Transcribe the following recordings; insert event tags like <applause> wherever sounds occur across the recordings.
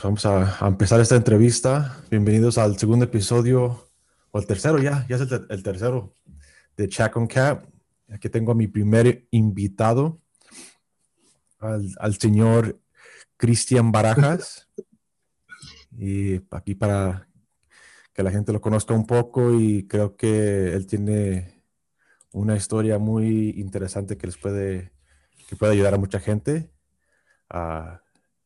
pues vamos a, empezar esta entrevista. Bienvenidos al segundo episodio, o el tercero ya, ya es el, tercero de Chat on Cat. Aquí tengo a mi primer invitado, al, al señor Cristian Barajas. <laughs> y aquí para que la gente lo conozca un poco y creo que él tiene una historia muy interesante que les puede, que puede ayudar a mucha gente. Uh,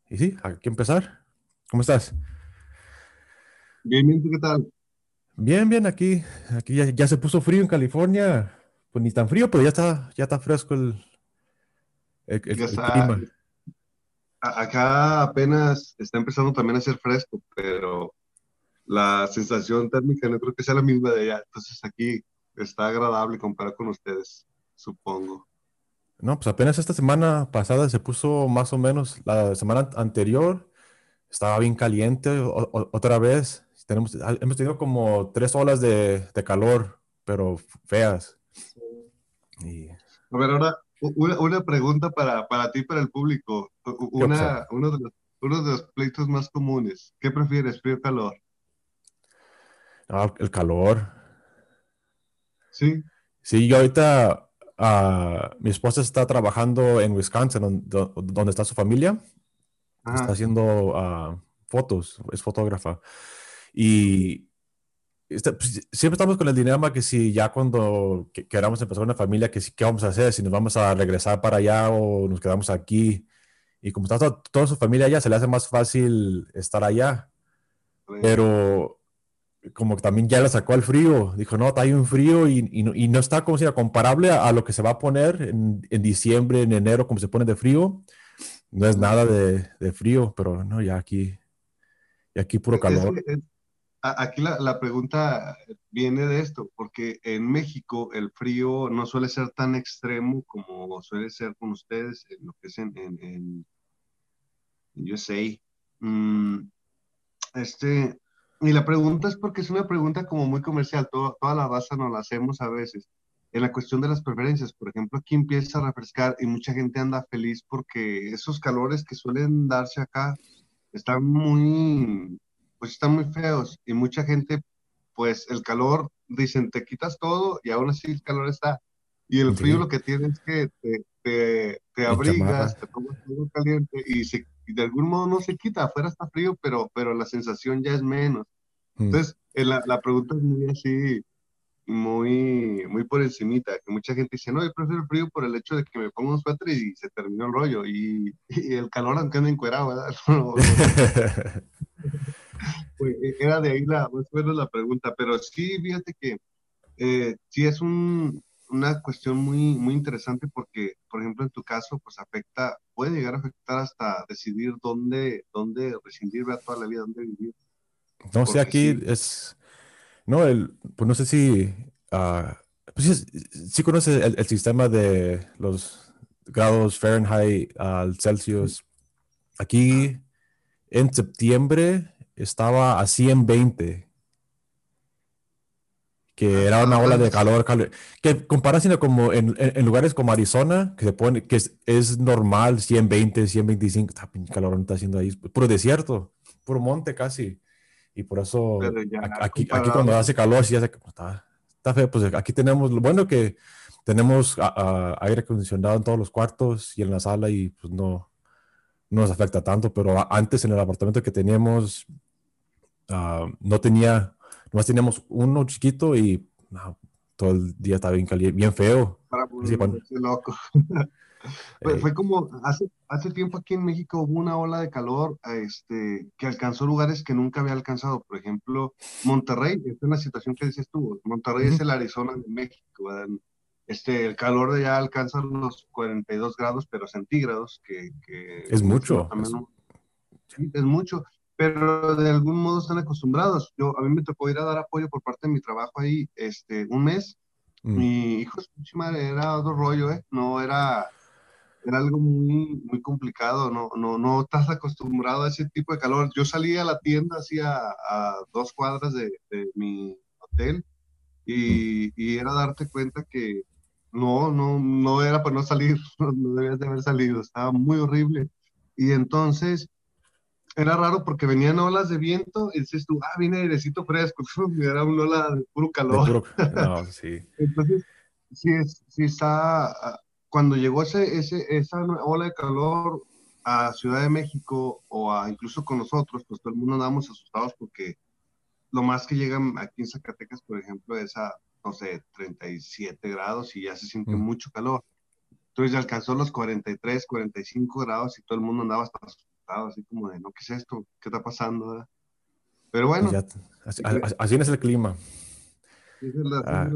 y sí, hay que empezar. ¿Cómo estás? Bien, bien, ¿qué tal? Bien, bien, aquí, aquí ya, se puso frío en California. Pues ni tan frío, pero ya está, ya está fresco el, clima. Acá apenas está empezando también a ser fresco, pero la sensación térmica no creo que sea la misma de allá. Entonces aquí está agradable comparado con ustedes, supongo. No, pues apenas esta semana pasada se puso más o menos, la semana anterior estaba bien caliente otra vez. Tenemos, hemos tenido como tres olas de, calor, pero feas. A ver, ahora, una, pregunta para, para ti, para el público. Una, uno, de los, uno de los pleitos más comunes. ¿Qué prefieres, frío o calor? Ah, el calor. Sí. Sí, yo ahorita, uh, mi esposa está trabajando en Wisconsin, donde está su familia está haciendo ah, fotos, es fotógrafa. Y este, pues, siempre estamos con el dilema que si ya cuando queramos empezar una familia, que si, ¿qué vamos a hacer? Si nos vamos a regresar para allá o nos quedamos aquí. Y como está toda, su familia allá, se le hace más fácil estar allá. Pero como que también ya le sacó al frío. Dijo, no, está ahí un frío y, y, no, está como si era comparable a, lo que se va a poner en, en, diciembre, en enero, como se pone de frío. No es nada de, frío, pero no, ya aquí, y aquí puro calor. aquí la, pregunta viene de esto, porque en México el frío no suele ser tan extremo como suele ser con ustedes en lo que es en, en, USA. Mm, este, y la pregunta es porque es una pregunta como muy comercial, toda la raza nos la hacemos a veces en la cuestión de las preferencias, por ejemplo, aquí empieza a refrescar y mucha gente anda feliz porque esos calores que suelen darse acá están muy, pues están muy feos y mucha gente, pues el calor, dicen, te quitas todo y aún así el calor está. Y el frío lo que tiene es que te, te, abrigas, te tomas algo caliente y, de algún modo no se quita, afuera está frío, pero, pero la sensación ya es menos. Mm. Entonces, eh, la, la pregunta es muy así, muy, muy por encimita, que mucha gente dice, no, yo prefiero el frío por el hecho de que me pongo un suéter y se terminó el rollo, y, el calor aunque anda encuerado, ¿verdad? <laughs> pues, <laughs> e, era de ahí la, más o la pregunta, pero sí, fíjate que eh, sí es un, una cuestión muy, muy interesante porque, por ejemplo, en tu caso, pues afecta, puede llegar a afectar hasta decidir dónde, dónde residir, toda la vida, dónde vivir. No sé, aquí es no, el, pues no sé si, uh, pues sí, conoce el, sistema de los grados Fahrenheit al Celsius. Aquí en septiembre estaba a 120, que era una ola de calor, que comparación como en, en, lugares como Arizona, que se pone, que es, es normal 120, 125, está calor está haciendo ahí, puro desierto, puro monte casi. Y por eso aquí, aquí cuando hace calor, sí hace, está, está feo. Pues aquí tenemos, lo bueno que tenemos aire acondicionado en todos los cuartos y en la sala y pues no, no nos afecta tanto, pero antes en el apartamento que teníamos ah, no tenía, nomás teníamos uno chiquito y todo el día estaba bien caliente, bien feo. Para loco. <laughs> Fue, fue, como hace, hace tiempo aquí en México hubo una ola de calor este, que alcanzó lugares que nunca había alcanzado. Por ejemplo, Monterrey, esta es una situación que dices tú. Monterrey es el Arizona de México. Este, el calor de allá alcanza los 42 grados, pero centígrados, que, es mucho. es mucho, pero de algún modo están acostumbrados. Yo, a mí me tocó ir a dar apoyo por parte de mi trabajo ahí este, un mes. Mm. Mi hijo, madre, era otro rollo, ¿eh? No era era algo muy, muy complicado, no, no, no estás acostumbrado a ese tipo de calor. Yo salí a la tienda así a, dos cuadras de, mi hotel y, y, era darte cuenta que no, no, no era para no salir, <laughs> no, debías de haber salido, estaba muy horrible. Y entonces era raro porque venían olas de viento y dices tú, ah, viene airecito fresco, <laughs> y era una ola de puro calor. no, <laughs> sí. entonces, sí, es, sí está, ah, cuando llegó ese, ese, esa ola de calor a Ciudad de México o a, incluso con nosotros, pues todo el mundo andamos asustados porque lo más que llegan aquí en Zacatecas, por ejemplo, es a, no sé, 37 grados y ya se siente mm. mucho calor. Entonces ya alcanzó los 43, 45 grados y todo el mundo andaba hasta asustado, así como de, no, ¿qué es esto? ¿Qué está pasando? Pero bueno. así, así, es el clima. Ah.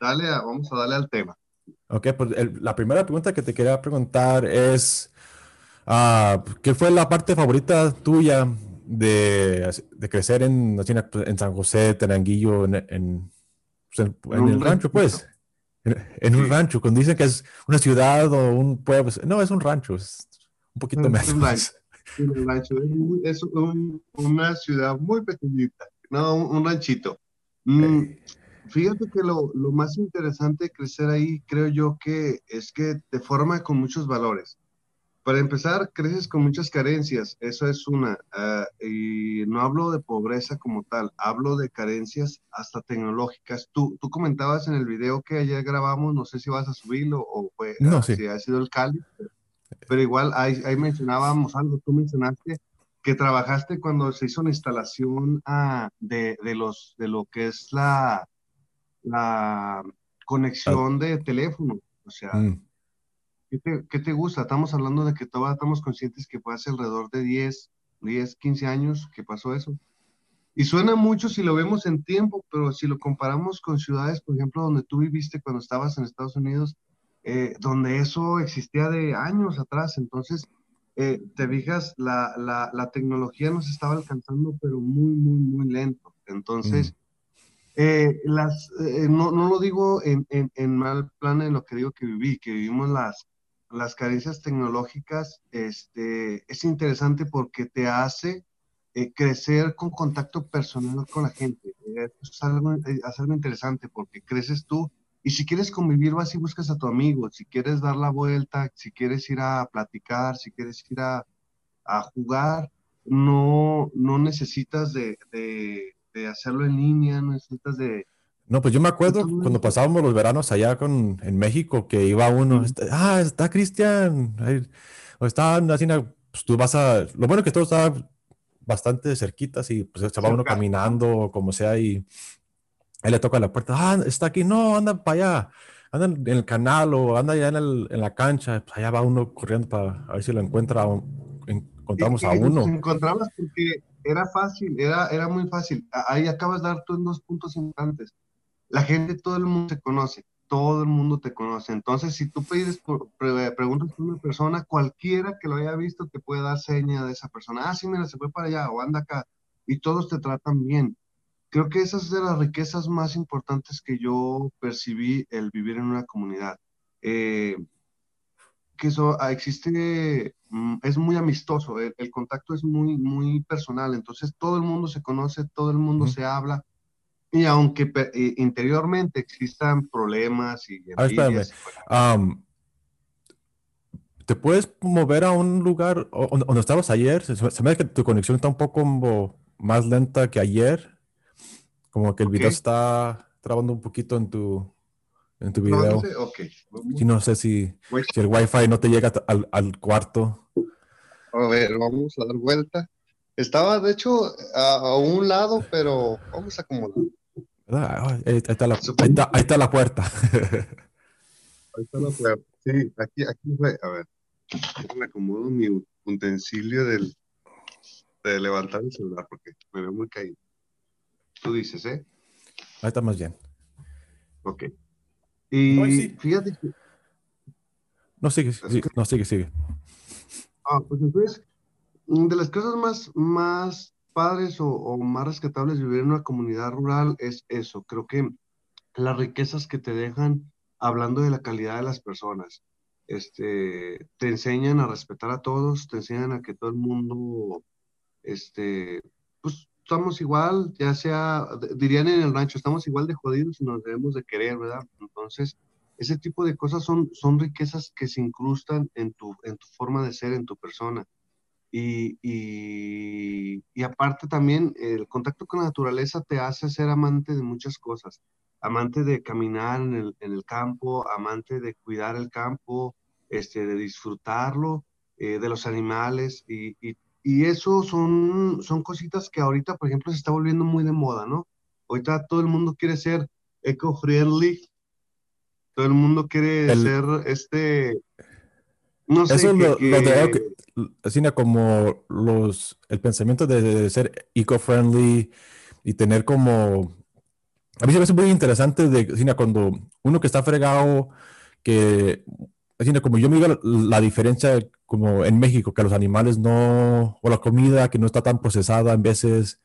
dale vamos a darle al tema. Ok, pues la primera pregunta que te quería preguntar es, uh, ¿qué fue la parte favorita tuya de, de crecer en, en San José, Teranguillo, en, en, pues, el rancho, pues? En, un rancho, cuando dicen que es una ciudad o un pueblo, pues, no, es un rancho, es un poquito más. Un rancho, es, una ciudad muy pequeñita, no, un, ranchito. Mm, fíjate que lo, lo, más interesante de crecer ahí, creo yo que es que te forma con muchos valores. Para empezar, creces con muchas carencias, eso es una. Ah, y no hablo de pobreza como tal, hablo de carencias hasta tecnológicas. Tú, tú comentabas en el video que ayer grabamos, no sé si vas a subirlo o fue, no, si ha sido el Cali, pero, igual ahí, ahí, mencionábamos algo, tú mencionaste que trabajaste cuando se hizo una instalación ah, de, de, los, de lo que es la, la conexión de teléfono. O sea, mm. ¿Qué te, gusta? Estamos hablando de que todavía estamos conscientes que fue hace alrededor de 10, 10, 15 años que pasó eso. Y suena mucho si lo vemos en tiempo, pero si lo comparamos con ciudades, por ejemplo, donde tú viviste cuando estabas en Estados Unidos, eh, donde eso existía de años atrás. Entonces, eh, te fijas, la, la, la, tecnología nos estaba alcanzando, pero muy, muy, muy lento. Entonces, mm. Eh, las, no, no, lo digo en, en, mal plan en lo que digo que viví, que vivimos las, las carencias tecnológicas este, es interesante porque te hace eh, crecer con contacto personal con la gente. Eh, es, algo, eh, es, algo, interesante porque creces tú y si quieres convivir vas y buscas a tu amigo, si quieres dar la vuelta, si quieres ir a platicar, si quieres ir a, a jugar, no, no necesitas de, de hacerlo en línea, no necesitas de, no, pues yo me acuerdo cuando pasábamos los veranos allá con, en México, que iba uno, este, ah, está Cristian, o estaban así, pues tú vas a, lo bueno que todo estaba bastante cerquitas y pues se va uno caminando, como sea, y él le toca la puerta, ah, está aquí, no, anda para allá, anda en el canal o anda allá en, el, en la cancha, pues allá va uno corriendo para ver si lo encuentra, encontramos a uno. Encontramos porque era fácil, era, era muy fácil. Ahí acabas de dar tú en dos puntos importantes la gente, todo el mundo se conoce, todo el mundo te conoce. Entonces, si tú pides, preguntas a una persona, cualquiera que lo haya visto te puede dar seña de esa persona. Ah, sí, mira, se fue para allá o anda acá. Y todos te tratan bien. Creo que esas son de las riquezas más importantes que yo percibí el vivir en una comunidad. Eh, que eso ah, existe, mm, es muy amistoso, el, contacto es muy, muy personal, entonces todo el mundo se conoce, todo el mundo se habla, y aunque interiormente existan problemas y... ¿Te puedes mover a un lugar donde estabas ayer? Se, me ve que tu conexión está un poco más lenta que ayer. Como que el video está trabando un poquito en tu, en tu video. No, no sé si, si, el wifi no te llega al, al, cuarto. A ver, vamos a dar vuelta. Estaba, de hecho, a, a un lado, pero vamos a acomodar. Ahí está, la, ahí, está, la puerta. ahí está la puerta. Sí, aquí, aquí fue. A ver, me acomodo mi utensilio del, de levantar el celular porque me veo muy caído. Tú dices, ¿eh? Ahí está más bien. Ok. Y fíjate que. No, sigue, sigue, no, sigue, sigue. Ah, pues entonces, de las cosas más, más padres o, más rescatables de vivir en una comunidad rural es eso. Creo que las riquezas que te dejan hablando de la calidad de las personas. Este, te enseñan a respetar a todos, te enseñan a que todo el mundo, este, pues estamos igual, ya sea, dirían en el rancho, estamos igual de jodidos y nos debemos de querer, ¿verdad? Entonces, ese tipo de cosas son, son riquezas que se incrustan en tu, en tu forma de ser, en tu persona. Y, y, aparte también el contacto con la naturaleza te hace ser amante de muchas cosas. Amante de caminar en el, en el campo, amante de cuidar el campo, este, de disfrutarlo, eh, de los animales. Y, y, y, eso son, son cositas que ahorita, por ejemplo, se está volviendo muy de moda, ¿no? Ahorita todo el mundo quiere ser eco-friendly, todo el mundo quiere ser este, no sé. Eso lo, de, como los, el pensamiento de, ser eco-friendly y tener como, a mí se me hace muy interesante de, cuando uno que está fregado, que, como yo me digo la, diferencia como en México, que los animales no, o la comida que no está tan procesada en veces,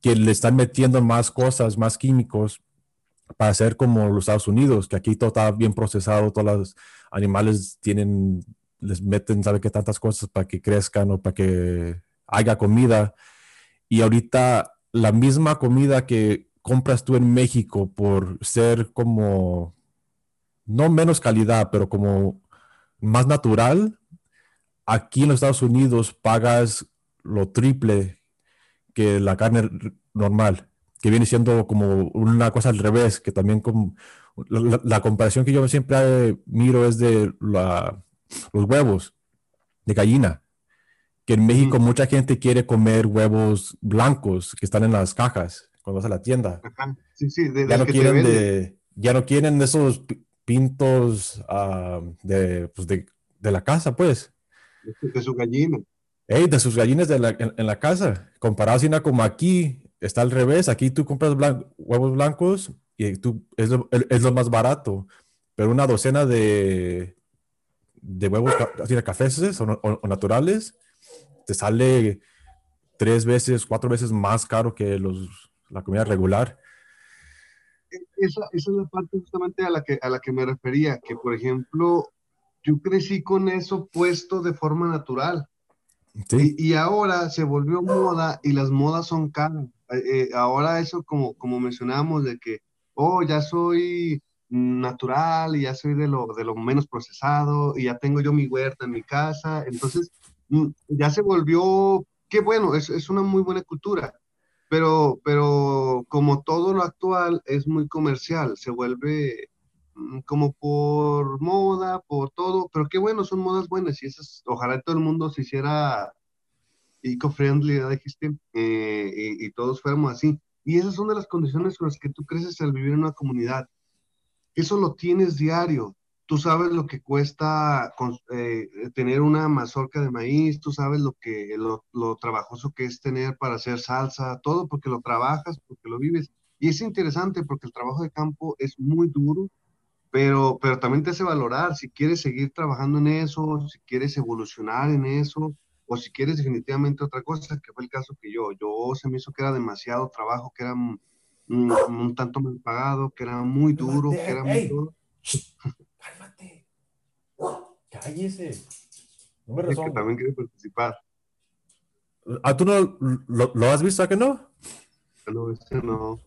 que le están metiendo más cosas, más químicos para ser como los Estados Unidos, que aquí todo está bien procesado, todos los animales tienen, les meten, sabe qué tantas cosas para que crezcan o para que haya comida. Y ahorita la misma comida que compras tú en México por ser como, no menos calidad, pero como más natural, aquí en los Estados Unidos pagas lo triple que la carne normal, que viene siendo como una cosa al revés, que también como la, comparación que yo siempre miro es de la, los huevos de gallina, que en México mucha gente quiere comer huevos blancos que están en las cajas cuando vas a la tienda. Sí, sí, ya, no quieren de, ya no quieren esos pintos ah, pues de, de, la casa, pues. De su gallina de sus gallinas de la, en, la casa, comparado como aquí, está al revés, aquí tú compras huevos blancos y tú, es, lo, es lo más barato, pero una docena de, de huevos así de cafés o, naturales te sale tres veces, cuatro veces más caro que los, la comida regular. Esa, esa, es la parte justamente a la, que, a la que me refería, que por ejemplo, yo crecí con eso puesto de forma natural. Y, ahora se volvió moda y las modas son caras. Eh, eh, ahora eso como, como mencionábamos de que, oh, ya soy natural y ya soy de lo, de lo menos procesado y ya tengo yo mi huerta en mi casa. Entonces, mm, ya se volvió, qué bueno, es, es una muy buena cultura. Pero, pero como todo lo actual es muy comercial, se vuelve Mm, como por moda, por todo, pero qué bueno, son modas buenas y esas, ojalá todo el mundo se hiciera eco-friendly, dijiste, eh, y, todos fuéramos así. Y esas son de las condiciones con las que tú creces al vivir en una comunidad. Eso lo tienes diario. Tú sabes lo que cuesta eh, tener una mazorca de maíz, tú sabes lo, que, lo, lo trabajoso que es tener para hacer salsa, todo porque lo trabajas, porque lo vives. Y es interesante porque el trabajo de campo es muy duro, pero, pero también te hace valorar si quieres seguir trabajando en eso, si quieres evolucionar en eso, o si quieres definitivamente otra cosa, que fue el caso que yo, yo se me hizo que era demasiado trabajo, que era un, un, tanto mal pagado, que era muy duro, que era muy duro. Cállese. No me que también quiere participar. ¿Ah, tú no lo, has visto, a que no? No, este no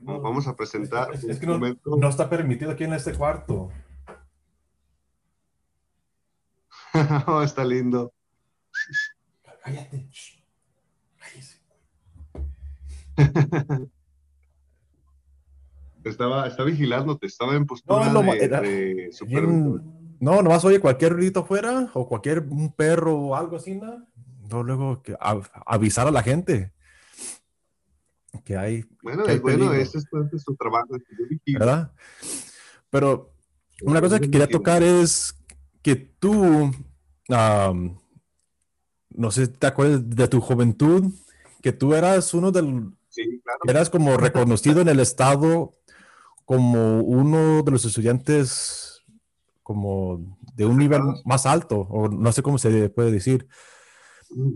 vamos a presentar. Es, que no, está permitido aquí en este cuarto. <laughs> oh, está lindo. Cállate. Cállese. <laughs> estaba, está vigilándote, estaba en postura no, de, No, nomás oye cualquier ruido afuera o cualquier un perro o algo así, ¿no? No, luego que avisar a la gente que hay. Bueno, es bueno, ese es, su trabajo. ¿Verdad? Pero una cosa que quería tocar es que tú, no sé te acuerdas de tu juventud, que tú eras uno del... Sí, claro. Eras como reconocido en el estado como uno de los estudiantes como de un nivel más alto, o no sé cómo se puede decir,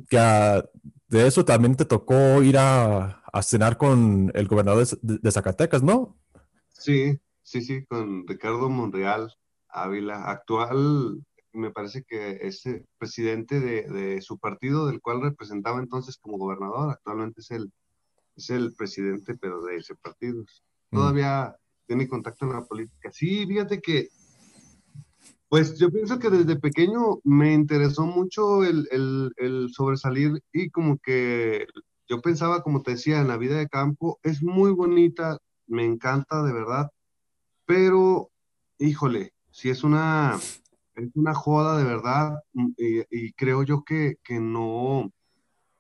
que de eso también te tocó ir a, a cenar con el gobernador de, Zacatecas, ¿no? Sí, sí, sí, con Ricardo Monreal Ávila, actual, me parece que es presidente de, su partido, del cual representaba entonces como gobernador, actualmente es el, es el presidente, pero de ese partido. Mm. Todavía tiene contacto en la política. Sí, fíjate que, pues yo pienso que desde pequeño me interesó mucho el, el sobresalir y como que yo pensaba, como te decía, en la vida de campo es muy bonita, me encanta de verdad, pero híjole, si es una, es una joda de verdad mm, y, creo yo que, que, no,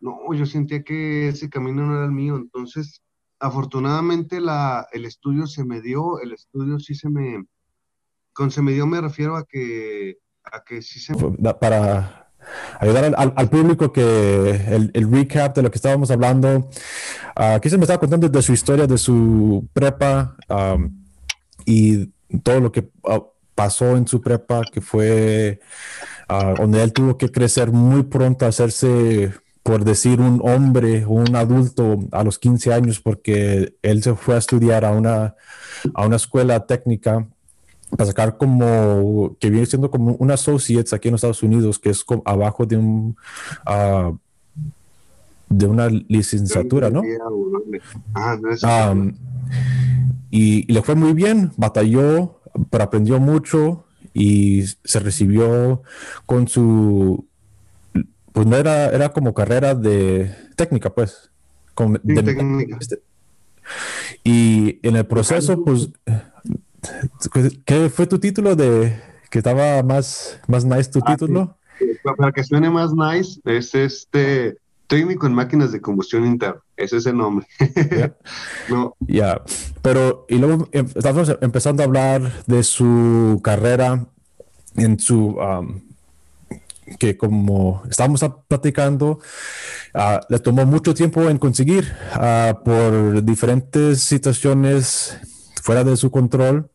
no, yo sentía que ese camino no era el mío, entonces afortunadamente la, el estudio se me dio, el estudio sí se me, con se me dio me refiero a que, a que sí se... Para ayudar al, público que el, el, recap de lo que estábamos hablando, aquí se me estaba contando de su historia, de su prepa y todo lo que ah, pasó en su prepa, que fue ah, donde él tuvo que crecer muy pronto, hacerse, por decir, un hombre, un adulto a los 15 años, porque él se fue a estudiar a una, a una escuela técnica para sacar como, que viene siendo como un associates aquí en los Estados Unidos, que es abajo de un... Ah, de una licenciatura, ¿no? Ah, y, y, le fue muy bien, batalló, pero aprendió mucho y se recibió con su, pues no era, era como carrera de técnica, pues. de, técnica. Este, y en el proceso, pues, ¿qué fue tu título de que estaba más, más nice tu ah, título? Para que suene más nice, es este técnico en máquinas de combustión interna. Ese es el nombre. Ya, <laughs> pero y luego em, estamos empezando a hablar de su carrera en su que como estábamos platicando, ah, le tomó mucho tiempo en conseguir ah, por diferentes situaciones fuera de su control.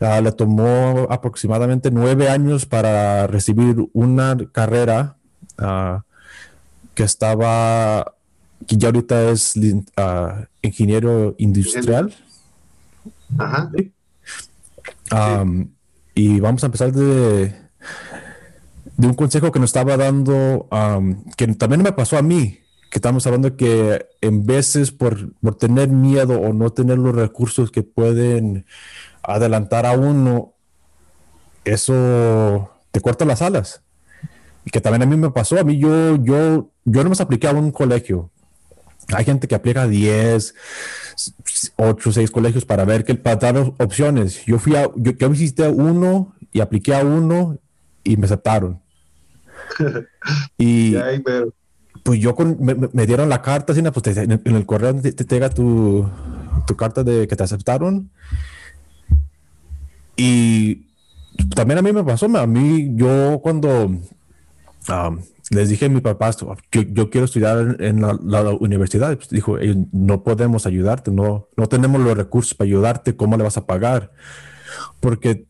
Ah, le tomó aproximadamente nueve años para recibir una carrera que estaba, que ya ahorita es uh, ingeniero industrial. Ajá. y vamos a empezar de, de un consejo que nos estaba dando, que también me pasó a mí, que estamos hablando que en veces por, por tener miedo o no tener los recursos que pueden adelantar a uno, eso te corta las alas. Y que también a mí me pasó, a mí yo, yo, yo no me apliqué a un colegio. Hay gente que aplica 10, 8, 6 colegios para ver que para dar opciones. Yo fui a, yo, yo visité a uno y apliqué a uno y me aceptaron. <laughs> y pues yo con, me, dieron la carta, pues en, el, correo te, te llega tu, tu carta de que te aceptaron. Y también a mí me pasó, a mí yo cuando les dije a mi papá, yo, yo quiero estudiar en la, universidad. Pues, dijo, no podemos ayudarte, no, no tenemos los recursos para ayudarte, ¿cómo le vas a pagar? Porque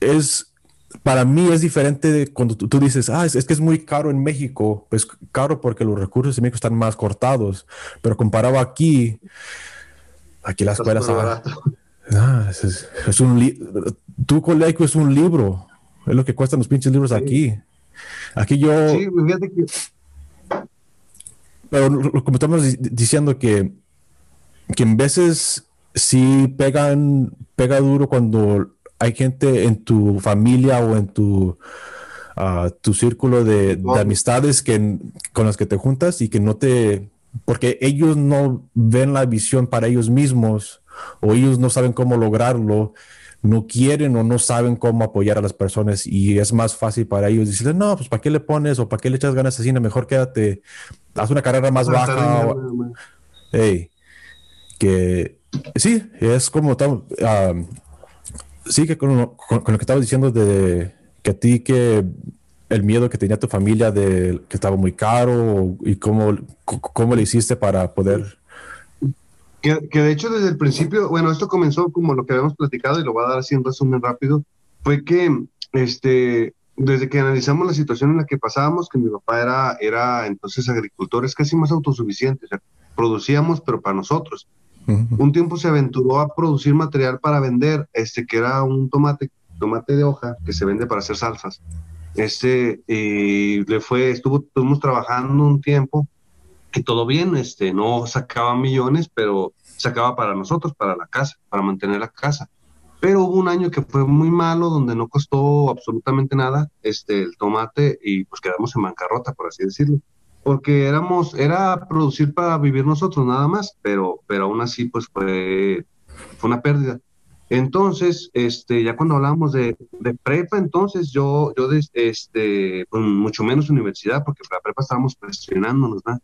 es, para mí es diferente de cuando tú, dices, ah, es, que es muy caro en México, pues caro porque los recursos en México están más cortados, pero comparado aquí, aquí las escuelas... Ah, ah, es, es, un tu colegio es un libro, es lo que cuestan los pinches libros aquí. Aquí yo... Sí, fíjate que... Pero como estamos diciendo que, que en veces sí pegan, pega duro cuando hay gente en tu familia o en tu, uh, tu círculo de, de, amistades que, con las que te juntas y que no te... Porque ellos no ven la visión para ellos mismos o ellos no saben cómo lograrlo no quieren o no saben cómo apoyar a las personas y es más fácil para ellos decirle, no, pues ¿para qué le pones o para qué le echas ganas así? Mejor quédate, haz una carrera más baja. hey, que sí, es como, sí que con, lo que estabas diciendo de que a ti que el miedo que tenía tu familia de que estaba muy caro y cómo, cómo le hiciste para poder que, de hecho desde el principio, bueno, esto comenzó como lo que habíamos platicado y lo voy a dar así un resumen rápido, fue que este, desde que analizamos la situación en la que pasábamos, que mi papá era, era entonces agricultor, es casi más autosuficiente, o sea, producíamos pero para nosotros. Un tiempo se aventuró a producir material para vender, este que era un tomate, tomate de hoja que se vende para hacer salsas. Este, y le fue, estuvo, estuvimos trabajando un tiempo que todo bien, este, no sacaba millones, pero sacaba para nosotros, para la casa, para mantener la casa. Pero hubo un año que fue muy malo, donde no costó absolutamente nada este, el tomate y pues quedamos en bancarrota, por así decirlo. Porque éramos, era producir para vivir nosotros nada más, pero, pero aún así pues fue, fue una pérdida. Entonces, este, ya cuando hablábamos de, de prepa, entonces yo, yo este, pues, mucho menos universidad, porque para prepa estábamos presionándonos, ¿verdad?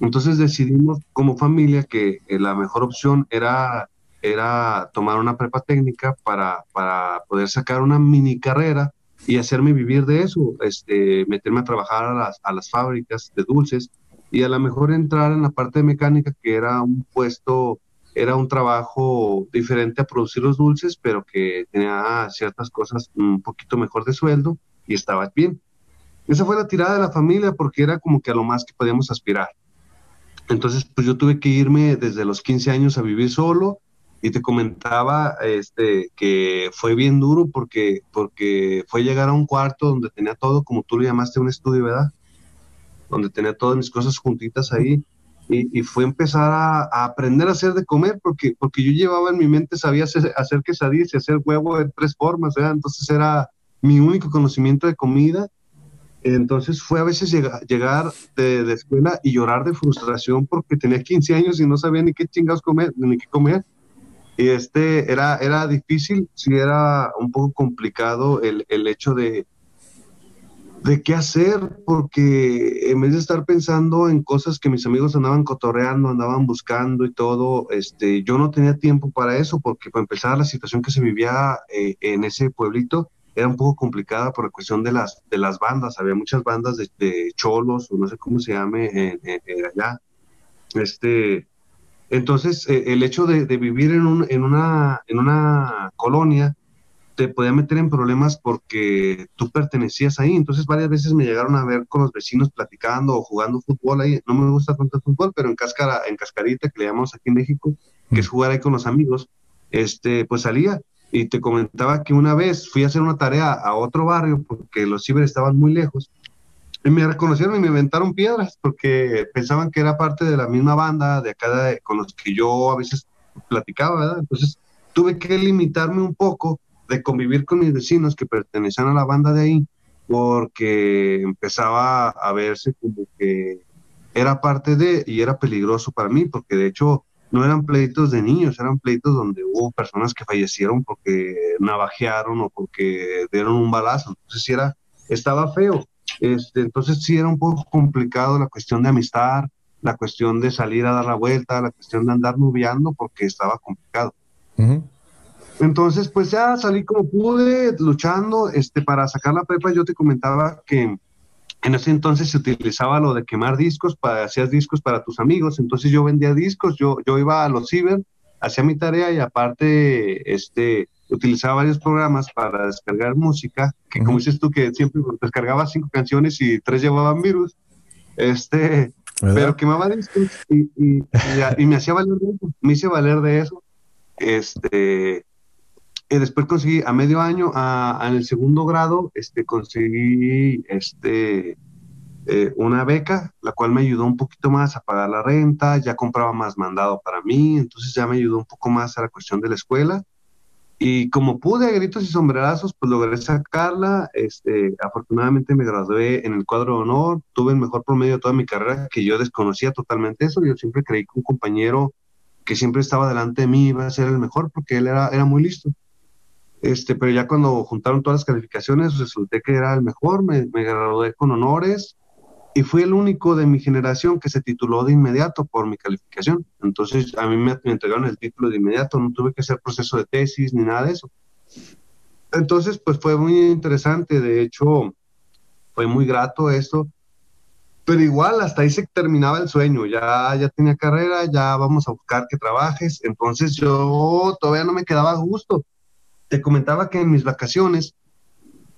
Entonces decidimos como familia que eh, la mejor opción era, era tomar una prepa técnica para, para poder sacar una mini carrera y hacerme vivir de eso, este, meterme a trabajar a las, a las fábricas de dulces y a lo mejor entrar en la parte de mecánica, que era un puesto era un trabajo diferente a producir los dulces, pero que tenía ciertas cosas un poquito mejor de sueldo y estaba bien. Esa fue la tirada de la familia porque era como que a lo más que podíamos aspirar. Entonces, pues yo tuve que irme desde los 15 años a vivir solo y te comentaba este, que fue bien duro porque, porque fue llegar a un cuarto donde tenía todo, como tú lo llamaste, un estudio, ¿verdad? Donde tenía todas mis cosas juntitas ahí y, fue empezar a, aprender a hacer de comer, porque, porque yo llevaba en mi mente, sabía hacer, hacer quesadillas y hacer huevo de tres formas, entonces era mi único conocimiento de comida. Entonces fue a veces llegar, de, de, escuela y llorar de frustración porque tenía 15 años y no sabía ni qué chingados comer, ni qué comer. Y este era, era difícil, sí era un poco complicado el, el hecho de, de qué hacer, porque en vez de estar pensando en cosas que mis amigos andaban cotorreando, andaban buscando y todo, este, yo no tenía tiempo para eso, porque para empezar la situación que se vivía eh, en ese pueblito era un poco complicada por la cuestión de las, de las bandas, había muchas bandas de, cholos, o no sé cómo se llame allá. Este, entonces, eh, el hecho de, de vivir en, un, en, una, en una colonia, te podía meter en problemas porque tú pertenecías ahí. Entonces varias veces me llegaron a ver con los vecinos platicando o jugando fútbol ahí. No me gusta tanto el fútbol, pero en cáscara, en cascarita, que le llamamos aquí en México, que es jugar ahí con los amigos, este, pues salía. Y te comentaba que una vez fui a hacer una tarea a otro barrio porque los ciber estaban muy lejos. Me reconocieron y me inventaron piedras porque pensaban que era parte de la misma banda de acá con los que yo a veces platicaba, ¿verdad? Entonces tuve que limitarme un poco de convivir con mis vecinos que pertenecían a la banda de ahí, porque empezaba a verse como que era parte de, y era peligroso para mí, porque de hecho no eran pleitos de niños, eran pleitos donde hubo personas que fallecieron porque navajearon o porque dieron un balazo, entonces era, estaba feo. Este, entonces sí era un poco complicado la cuestión de amistad, la cuestión de salir a dar la vuelta, la cuestión de andar nubiando porque estaba complicado. Entonces, pues ya salí como pude, luchando, este, para sacar la prepa, yo te comentaba que en ese entonces se utilizaba lo de quemar discos, para, hacías discos para tus amigos, entonces yo vendía discos, yo, yo iba a los ciber, hacía mi tarea y aparte, este, utilizaba varios programas para descargar música, que como dices tú, que siempre descargaba cinco canciones y tres llevaban virus, este, pero quemaba discos y, y, y, me hacía valer de eso, me hice valer de eso, este, y después conseguí a medio año, a, en el segundo grado, este, conseguí este, eh, una beca, la cual me ayudó un poquito más a pagar la renta, ya compraba más mandado para mí, entonces ya me ayudó un poco más a la cuestión de la escuela. Y como pude, a gritos y sombrerazos, pues logré sacarla. Este, afortunadamente me gradué en el cuadro de honor, tuve el mejor promedio de toda mi carrera, que yo desconocía totalmente eso. Yo siempre creí que un compañero que siempre estaba delante de mí iba a ser el mejor porque él era, era muy listo. Este, pero ya cuando juntaron todas las calificaciones, resulté que era el mejor, me, gradué con honores y fui el único de mi generación que se tituló de inmediato por mi calificación. Entonces a mí me, entregaron el título de inmediato, no tuve que hacer proceso de tesis ni nada de eso. Entonces, pues fue muy interesante, de hecho, fue muy grato esto, pero igual hasta ahí se terminaba el sueño, ya, ya tenía carrera, ya vamos a buscar que trabajes, entonces yo todavía no me quedaba a gusto te comentaba que en mis vacaciones,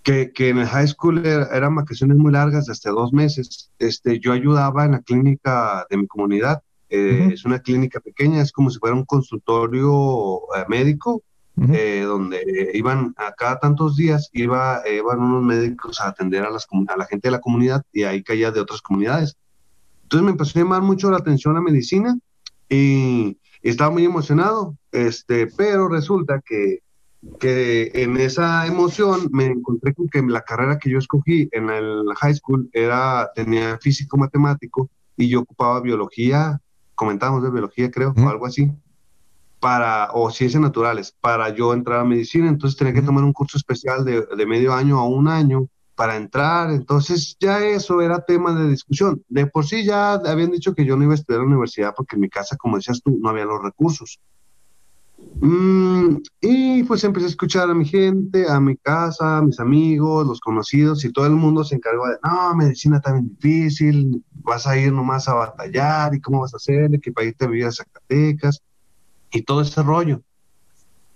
que, que en el high school eran vacaciones muy largas, de hasta dos meses, este, yo ayudaba en la clínica de mi comunidad. Eh, es una clínica pequeña, es como si fuera un consultorio eh, médico, eh, donde iban a cada tantos días, iba, iban unos médicos a atender a, las, a la gente de la comunidad y ahí caía de otras comunidades. Entonces me empezó a llamar mucho la atención la medicina y y estaba muy emocionado, este, pero resulta que, que en esa emoción me encontré con que la carrera que yo escogí en el high school era, tenía físico matemático y yo ocupaba biología, comentábamos de biología creo, o algo así, para, o ciencias naturales, para yo entrar a medicina, entonces tenía que tomar un curso especial de, de medio año a un año para entrar, entonces ya eso era tema de discusión. De por sí ya habían dicho que yo no iba a estudiar en la universidad porque en mi casa, como decías tú, no había los recursos. Mm, y pues empecé a escuchar a mi gente, a mi casa, a mis amigos, los conocidos, y todo el mundo se encargó de, no, medicina está difícil, vas a ir nomás a batallar, y cómo vas a hacer, de qué país te vivir a Zacatecas, y todo ese rollo.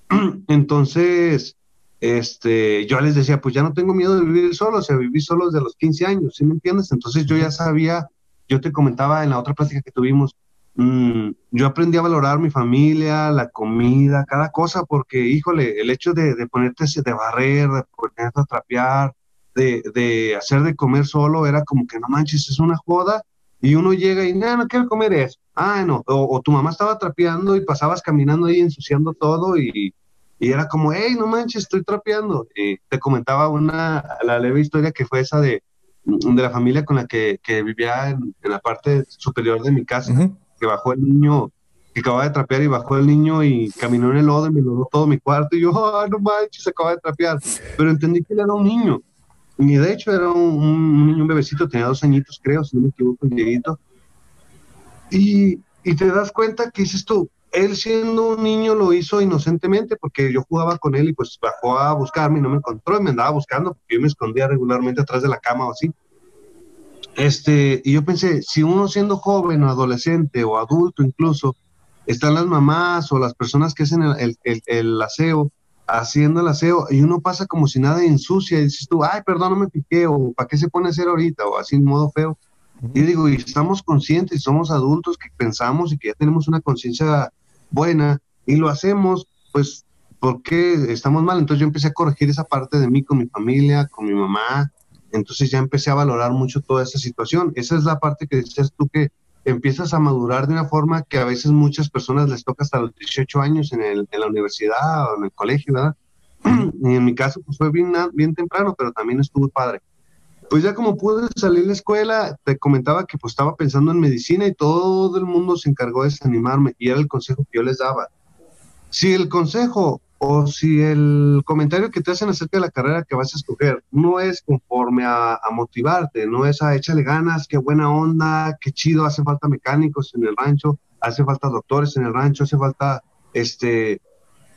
<clears throat> Entonces, este, yo les decía, pues ya no tengo miedo de vivir solo, o sea, viví solo desde los 15 años, ¿sí me entiendes? Entonces yo ya sabía, yo te comentaba en la otra plática que tuvimos, mmm, yo aprendí a valorar mi familia, la comida, cada cosa, porque, híjole, el hecho de, de ponerte, de barrer, de ponerte a trapear, de, de, hacer de comer solo, era como que no manches, es una joda, y uno llega y, no, no quiero comer eso, ah, no, o, tu mamá estaba trapeando y pasabas caminando ahí ensuciando todo y y era como, hey, no manches, estoy trapeando. Y te comentaba una, la leve historia que fue esa de, de la familia con la que, que vivía en, la parte superior de mi casa, bajó el niño, que acababa de trapear y bajó el niño y caminó en el lodo y me logró todo mi cuarto. Y yo, oh, no manches, acaba de trapear. Pero entendí que él era un niño. Y de hecho era un, un niño, un bebecito, tenía dos añitos, creo, si no me equivoco, Dieguito. Y, y te das cuenta que dices tú, él siendo un niño lo hizo inocentemente porque yo jugaba con él y pues bajó a buscarme y no me encontró y me andaba buscando porque yo me escondía regularmente atrás de la cama o así. Este, y yo pensé, si uno siendo joven o adolescente o adulto incluso, están las mamás o las personas que hacen el, el, el aseo, haciendo el aseo, y uno pasa como si nada ensucia, y dices tú, ay, perdón, no me piqué, o ¿para qué se pone a hacer ahorita? O así en modo feo. Y digo, y estamos conscientes, somos adultos que pensamos y que ya tenemos una conciencia buena y lo hacemos, pues, porque estamos mal? Entonces yo empecé a corregir esa parte de mí con mi familia, con mi mamá. Entonces ya empecé a valorar mucho toda esa situación. Esa es la parte que decías tú que empiezas a madurar de una forma que a veces muchas personas les toca hasta los 18 años en, el, en la universidad o en el colegio, ¿verdad? Y <clears throat> en mi caso pues fue bien, bien temprano, pero también estuvo padre. Pues ya como pude salir de la escuela, te comentaba que pues estaba pensando en medicina y todo el mundo se encargó de desanimarme y era el consejo que yo les daba. Si el consejo o si el comentario que te hacen acerca de la carrera que vas a escoger no es conforme a, motivarte, no es a échale ganas, qué buena onda, qué chido, hace falta mecánicos en el rancho, hace falta doctores en el rancho, hace falta este,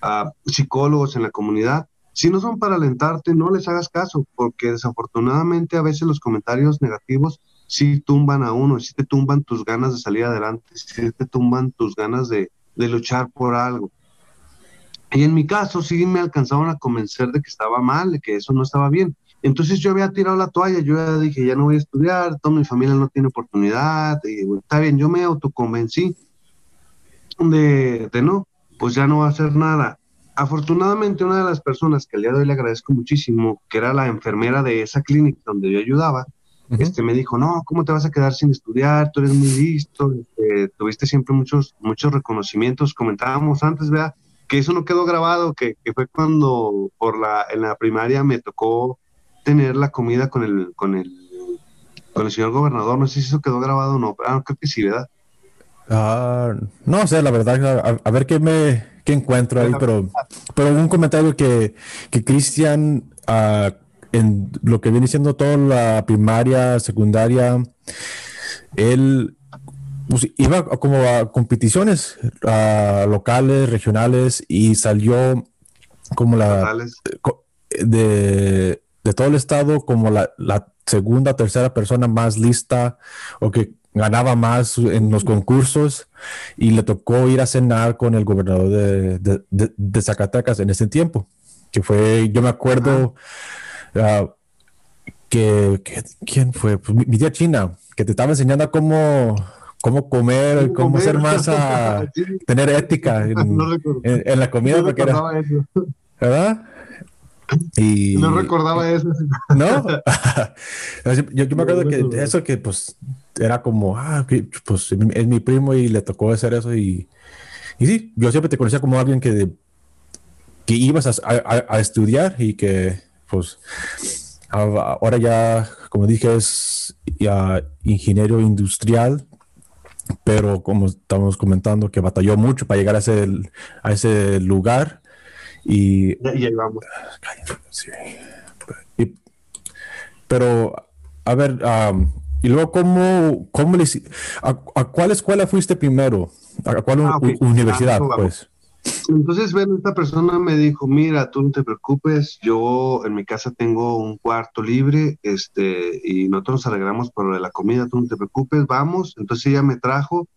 uh, psicólogos en la comunidad, si no son para alentarte, no les hagas caso, porque desafortunadamente a veces los comentarios negativos sí tumban a uno, sí te tumban tus ganas de salir adelante, sí te tumban tus ganas de luchar por algo. Y en mi caso sí me alcanzaron a convencer de que estaba mal, de que eso no estaba bien. Entonces yo había tirado la toalla, yo ya dije, ya no voy a estudiar, toda mi familia no tiene oportunidad, y, está bien, yo me autoconvencí de, de no, pues ya no va a hacer nada afortunadamente una de las personas que al día de hoy le agradezco muchísimo, que era la enfermera de esa clínica donde yo ayudaba, uh -huh. este, me dijo, no, ¿cómo te vas a quedar sin estudiar? Tú eres muy listo, este, tuviste siempre muchos, muchos reconocimientos, comentábamos antes, vea, que eso no quedó grabado, que, que, fue cuando por la, en la primaria me tocó tener la comida con el, con el, con el señor gobernador, no sé si eso quedó grabado o no, pero ah, creo que sí, ¿verdad? Uh, no sé, la verdad, a, ver qué me, que encuentro ahí, pero, pero un comentario que, que Cristian, uh, en lo que viene siendo toda la primaria, secundaria, él pues, iba como a competiciones uh, locales, regionales, y salió como la de, de, todo el estado como la, la segunda, tercera persona más lista o que ganaba más en los concursos y le tocó ir a cenar con el gobernador de, de, de, de Zacatecas en ese tiempo, que fue, yo me acuerdo uh, que, que, ¿quién fue? Pues mi, mi, tía China, que te estaba enseñando cómo, cómo comer, cómo, cómo ser más, a, tener ética <laughs> en, no en, en, la comida, no porque era, eso. ¿verdad? Y, no recordaba eso. ¿No? <laughs> <laughs> yo, yo, me acuerdo que eso que pues era como, ah, pues es mi primo y le tocó hacer eso y, y sí, yo siempre te conocía como alguien que, que ibas a, a, estudiar y que, pues, ahora ya, como dije, es ya ingeniero industrial, pero como estamos comentando, que batalló mucho para llegar a ese, a ese lugar. Y, y vamos. Sí. pero, a ver, y luego, ¿cómo, cómo le, a, cuál escuela fuiste primero? ¿A cuál ah, universidad, ah, pues? Entonces, ven, esta persona me dijo, mira, tú no te preocupes, yo en mi casa tengo un cuarto libre, este, y nosotros nos alegramos por lo de la comida, tú no te preocupes, vamos. Entonces ella me trajo.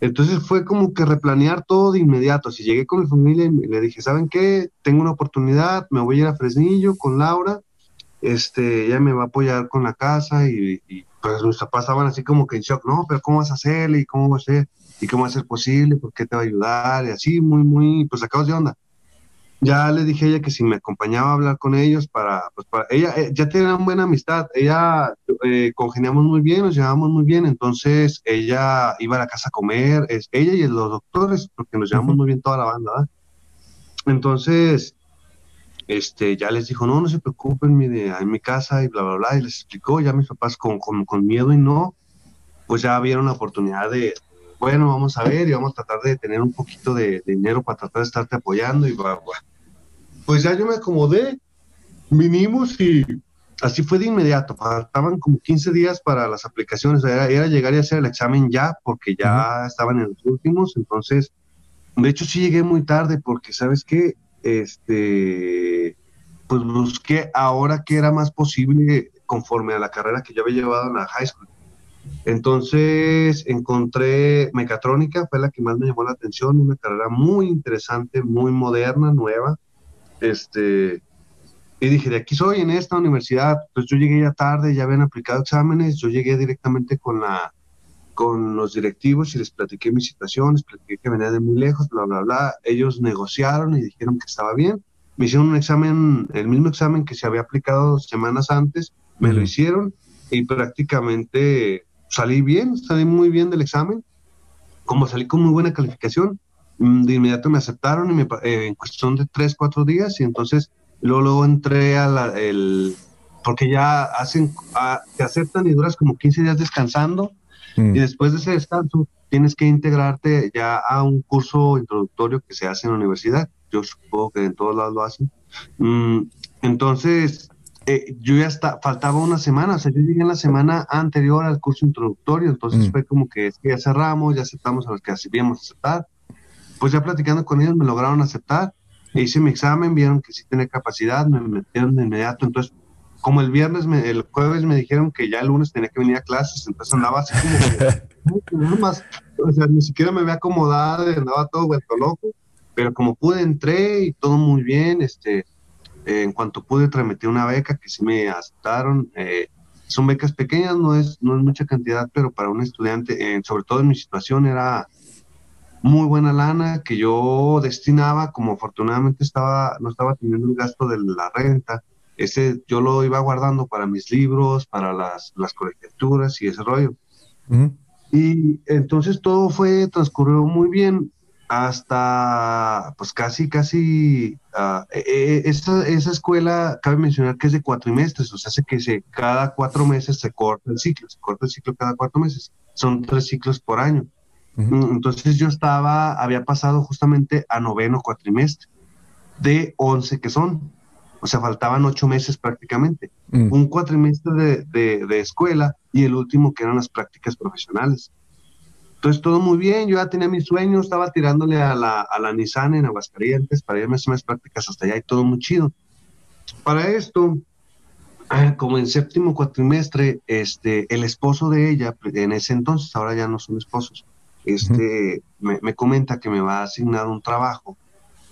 Entonces fue como que replanear todo de inmediato. Si llegué con mi familia y le dije, ¿saben qué? Tengo una oportunidad, me voy a ir a Fresnillo con Laura, este, ella me va a apoyar con la casa y, y pues mis papás estaban así como que en shock, no, pero ¿cómo vas a hacerle? ¿Y cómo va a ser? ¿Y cómo va a ser posible? ¿Por qué te va a ayudar? Y así, muy, muy, pues sacados de onda. Ya le dije a ella que si me acompañaba a hablar con ellos para, pues para, ella eh, ya tenía una buena amistad, ella eh, congeniamos muy bien, nos llevábamos muy bien, entonces ella iba a la casa a comer, es, ella y los doctores, porque nos llevamos muy bien toda la banda, ¿verdad? Entonces, este, ya les dijo, no, no se preocupen, mire, en mi casa y bla, bla, bla, y les explicó, ya mis papás con, con, con miedo y no, pues ya vieron la oportunidad de, bueno, vamos a ver y vamos a tratar de tener un poquito de, dinero para tratar de estarte apoyando y va, Pues ya yo me acomodé, vinimos y así fue de inmediato, faltaban como 15 días para las aplicaciones, era, llegar y hacer el examen ya, porque ya estaban en los últimos, entonces, de hecho sí llegué muy tarde porque, ¿sabes qué? este, pues busqué ahora que era más posible conforme a la carrera que yo había llevado en la high school. Entonces encontré mecatrónica, fue la que más me llamó la atención, una carrera muy interesante, muy moderna, nueva. Este, y dije, de aquí soy en esta universidad. Pues yo llegué ya tarde, ya habían aplicado exámenes, yo llegué directamente con la con los directivos y les platiqué mi situación, les platiqué que venía de muy lejos, bla, bla, bla. Ellos negociaron y dijeron que estaba bien. Me hicieron un examen, el mismo examen que se había aplicado semanas antes, me lo hicieron y prácticamente salí bien, salí muy bien del examen. Como salí con muy buena calificación, mm, de inmediato me aceptaron y me, eh, en cuestión de tres, cuatro días y entonces luego, luego entré a la, el, porque ya hacen, a, te aceptan y duras como 15 días descansando Mm. Y después de ese descanso, tienes que integrarte ya a un curso introductorio que se hace en la universidad. Yo supongo que en todos lados lo hacen. Mm, entonces, eh, yo ya está, faltaba una semana, o sea, yo llegué en la semana anterior al curso introductorio, entonces mm. fue como que, es que ya cerramos, ya aceptamos a los que asibíamos aceptar. Pues ya platicando con ellos me lograron aceptar, e hice mi examen, vieron que sí tenía capacidad, me metieron de inmediato, entonces como el viernes, el jueves me dijeron que ya el lunes tenía que venir a clases, entonces andaba así como que, <laughs> nada más, o sea, ni siquiera me había acomodado, andaba todo vuelto loco, pero como pude entré y todo muy bien, este, en cuanto pude tramitar una beca que sí me aceptaron, eh, son becas pequeñas, no es, no es mucha cantidad, pero para un estudiante, eh, sobre todo en mi situación, era muy buena lana que yo destinaba, como afortunadamente estaba, no estaba teniendo el gasto de la renta, ese yo lo iba guardando para mis libros, para las, las colecturas y ese rollo. Y entonces todo fue, transcurrió muy bien hasta, pues casi, casi, uh, esa, esa, escuela, cabe mencionar que es de cuatrimestres, o sea, hace que se, cada cuatro meses se corta el ciclo, se corta el ciclo cada cuatro meses, son tres ciclos por año. Mm, entonces yo estaba, había pasado justamente a noveno cuatrimestre, de once que son. O sea, faltaban ocho meses prácticamente. Mm. Un cuatrimestre de, de, escuela y el último que eran las prácticas profesionales. Entonces, todo muy bien. Yo ya tenía mis sueños, estaba tirándole a la, a la Nissan en Aguascalientes para irme a hacer más prácticas hasta allá y todo muy chido. Para esto, ah, como en séptimo cuatrimestre, este, el esposo de ella, en ese entonces, ahora ya no son esposos, este, me, me, comenta que me va a asignar un trabajo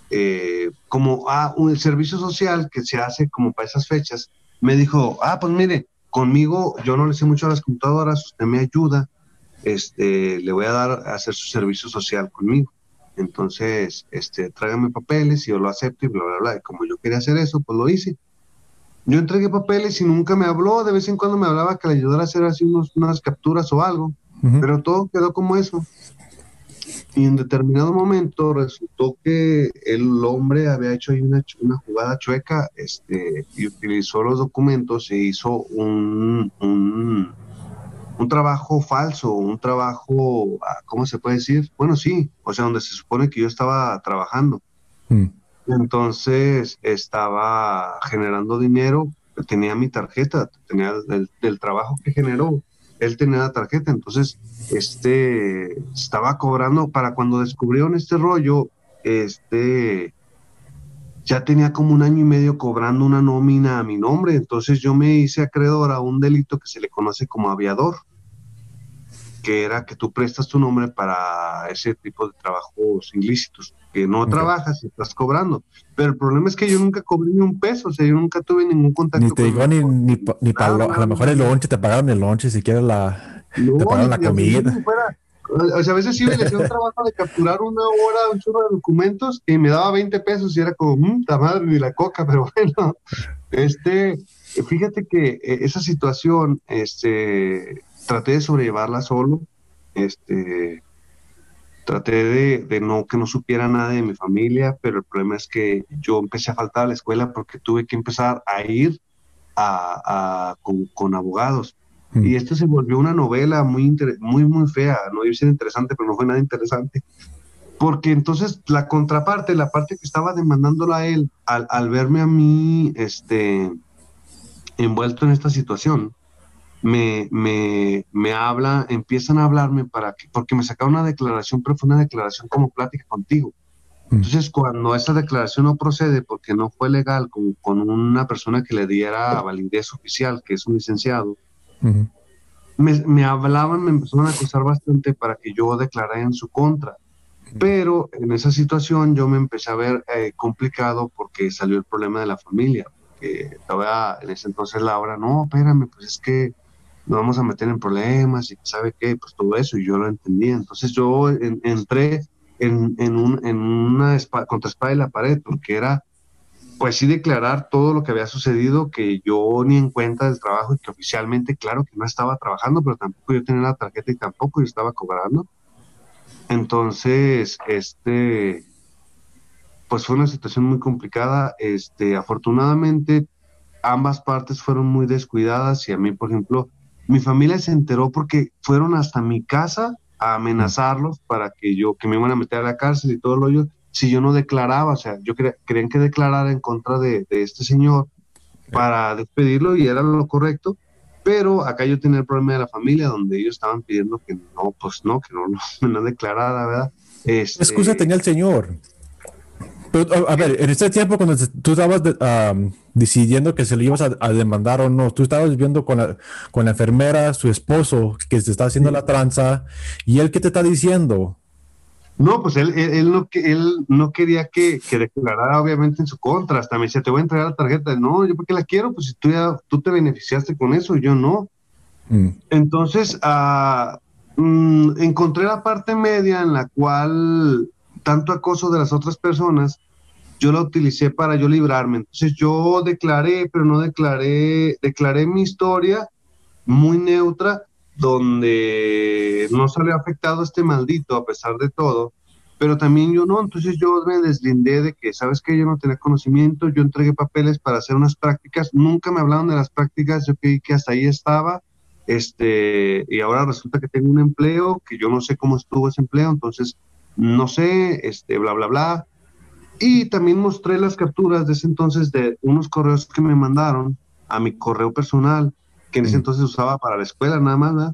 eh, como ah, un servicio social que se hace como para esas fechas, me dijo, ah, pues mire, conmigo yo no le sé mucho a las computadoras, usted me ayuda, este, le voy a dar a hacer su servicio social conmigo. Entonces, este, tráigame papeles y yo lo acepto y bla, bla, bla. Y como yo quería hacer eso, pues lo hice. Yo entregué papeles y nunca me habló, de vez en cuando me hablaba que le ayudara a hacer así unos, unas capturas o algo, pero todo quedó como eso. Y en determinado momento resultó que el hombre había hecho ahí una, una jugada chueca este, y utilizó los documentos e hizo un, un, un, trabajo falso, un trabajo, ah, ¿cómo se puede decir? Bueno, sí, o sea, donde se supone que yo estaba trabajando. Mm. Entonces estaba generando dinero, tenía mi tarjeta, tenía del trabajo que generó él tenía la tarjeta, entonces este estaba cobrando para cuando descubrieron este rollo, este ya tenía como un año y medio cobrando una nómina a mi nombre, entonces yo me hice acreedor a un delito que se le conoce como aviador, que era que tú prestas tu nombre para ese tipo de trabajos ilícitos, que no trabajas y estás cobrando. Pero el problema es que yo nunca cobré ni un peso, o sea, yo nunca tuve ningún contacto. Ni te digo ni, ni, ni para a lo mejor el lonche, te pagaron el lonche, si quieres la, te pagaron la comida. O sea, a veces sí me hacía un trabajo de capturar una hora, un churro de documentos y me daba 20 pesos y era como, mmm, madre, ni la coca, <laughs> pero bueno, este, fíjate que eh, esa situación, este, traté de sobrellevarla solo, este, traté de, no que no supiera nada de mi familia, pero el problema es que yo empecé a faltar a la escuela porque tuve que empezar a ir a, con, abogados. Mm. Y esto se volvió una novela muy, muy, muy fea, no iba a ser interesante, pero no fue nada interesante. Porque entonces la contraparte, la parte que estaba demandándolo a él, al, al verme a mí este, envuelto en esta situación, me, me, me habla, empiezan a hablarme para que, porque me sacaron una declaración, pero fue una declaración como plática contigo. Mm. Entonces, cuando esa declaración no procede porque no fue legal con, con una persona que le diera validez oficial, que es un licenciado, me, me, hablaban, me empezaron a acusar bastante para que yo declarara en su contra. Pero en esa situación yo me empecé a ver eh, complicado porque salió el problema de la familia. Que estaba en ese entonces Laura, no, espérame, pues es que nos vamos a meter en problemas y sabe qué, pues todo eso, y yo lo entendía. Entonces yo entré en, en, un, en una contra espada y la pared, porque era, pues sí, declarar todo lo que había sucedido, que yo ni en cuenta del trabajo y que oficialmente, claro que no estaba trabajando, pero tampoco yo tenía la tarjeta y tampoco yo estaba cobrando. Entonces, este, pues fue una situación muy complicada. Este, afortunadamente, ambas partes fueron muy descuidadas y a mí, por ejemplo, mi familia se enteró porque fueron hasta mi casa a amenazarlos para que yo, que me iban a meter a la cárcel y todo lo yo, si yo no declaraba, o sea, yo querían que declarara en contra de, este señor para despedirlo y era lo correcto, pero acá yo tenía el problema de la familia donde ellos estaban pidiendo que no, pues no, que no, <laughs> no, no declarara, ¿verdad? Este, ¿Qué excusa tenía el señor? Pero, a, ver, en ese tiempo cuando tú estabas decidiendo que se le ibas a, demandar o no, tú estabas viviendo con la, con la enfermera, su esposo, que se está haciendo la tranza, y él qué te está diciendo? No, pues él, él, no, él no quería que, que, declarara obviamente en su contra, hasta me decía, te voy a entregar la tarjeta. No, yo porque la quiero, pues si tú ya, tú te beneficiaste con eso, yo no. Mm. Entonces, uh, encontré la parte media en la cual tanto acoso de las otras personas yo la utilicé para yo librarme. Entonces yo declaré, pero no declaré, declaré mi historia muy neutra, donde no salió afectado este maldito a pesar de todo, pero también yo no, entonces yo me deslindé de que, sabes que yo no tenía conocimiento, yo entregué papeles para hacer unas prácticas, nunca me hablaron de las prácticas, yo creí que hasta ahí estaba, este, y ahora resulta que tengo un empleo, que yo no sé cómo estuvo ese empleo, entonces, no sé, este, bla, bla, bla, y también mostré las capturas de ese entonces de unos correos que me mandaron a mi correo personal, que en ese entonces usaba para la escuela nada más,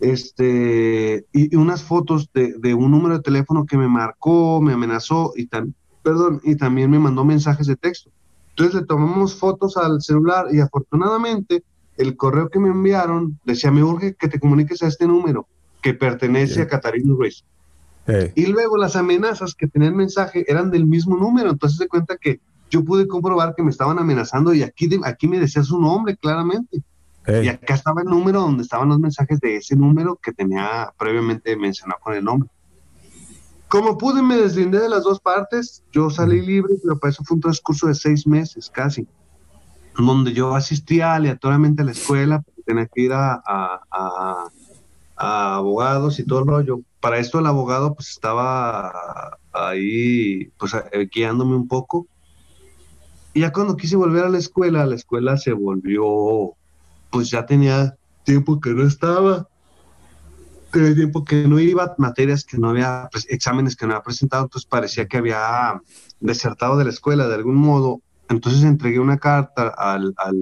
Este, y, unas fotos de, de, un número de teléfono que me marcó, me amenazó y, tan, perdón, y también me mandó mensajes de texto. Entonces le tomamos fotos al celular y afortunadamente el correo que me enviaron decía, me urge que te comuniques a este número que pertenece a Catarina Ruiz. Y luego las amenazas que tenía el mensaje eran del mismo número, entonces se cuenta que yo pude comprobar que me estaban amenazando y aquí, aquí me decía su nombre claramente. Y acá estaba el número donde estaban los mensajes de ese número que tenía previamente mencionado con el nombre. Como pude, me deslindé de las dos partes, yo salí libre, pero para eso fue un transcurso de seis meses casi, donde yo asistía aleatoriamente a la escuela, tenía que ir a, a, a abogados y todo el rollo para esto el abogado pues estaba ahí pues eh, guiándome un poco. Y ya cuando quise volver a la escuela, la escuela se volvió, pues ya tenía tiempo que no estaba, tenía tiempo que no iba, materias que no había, pues, exámenes que no había presentado, entonces parecía que había desertado de la escuela de algún modo. Entonces entregué una carta al, al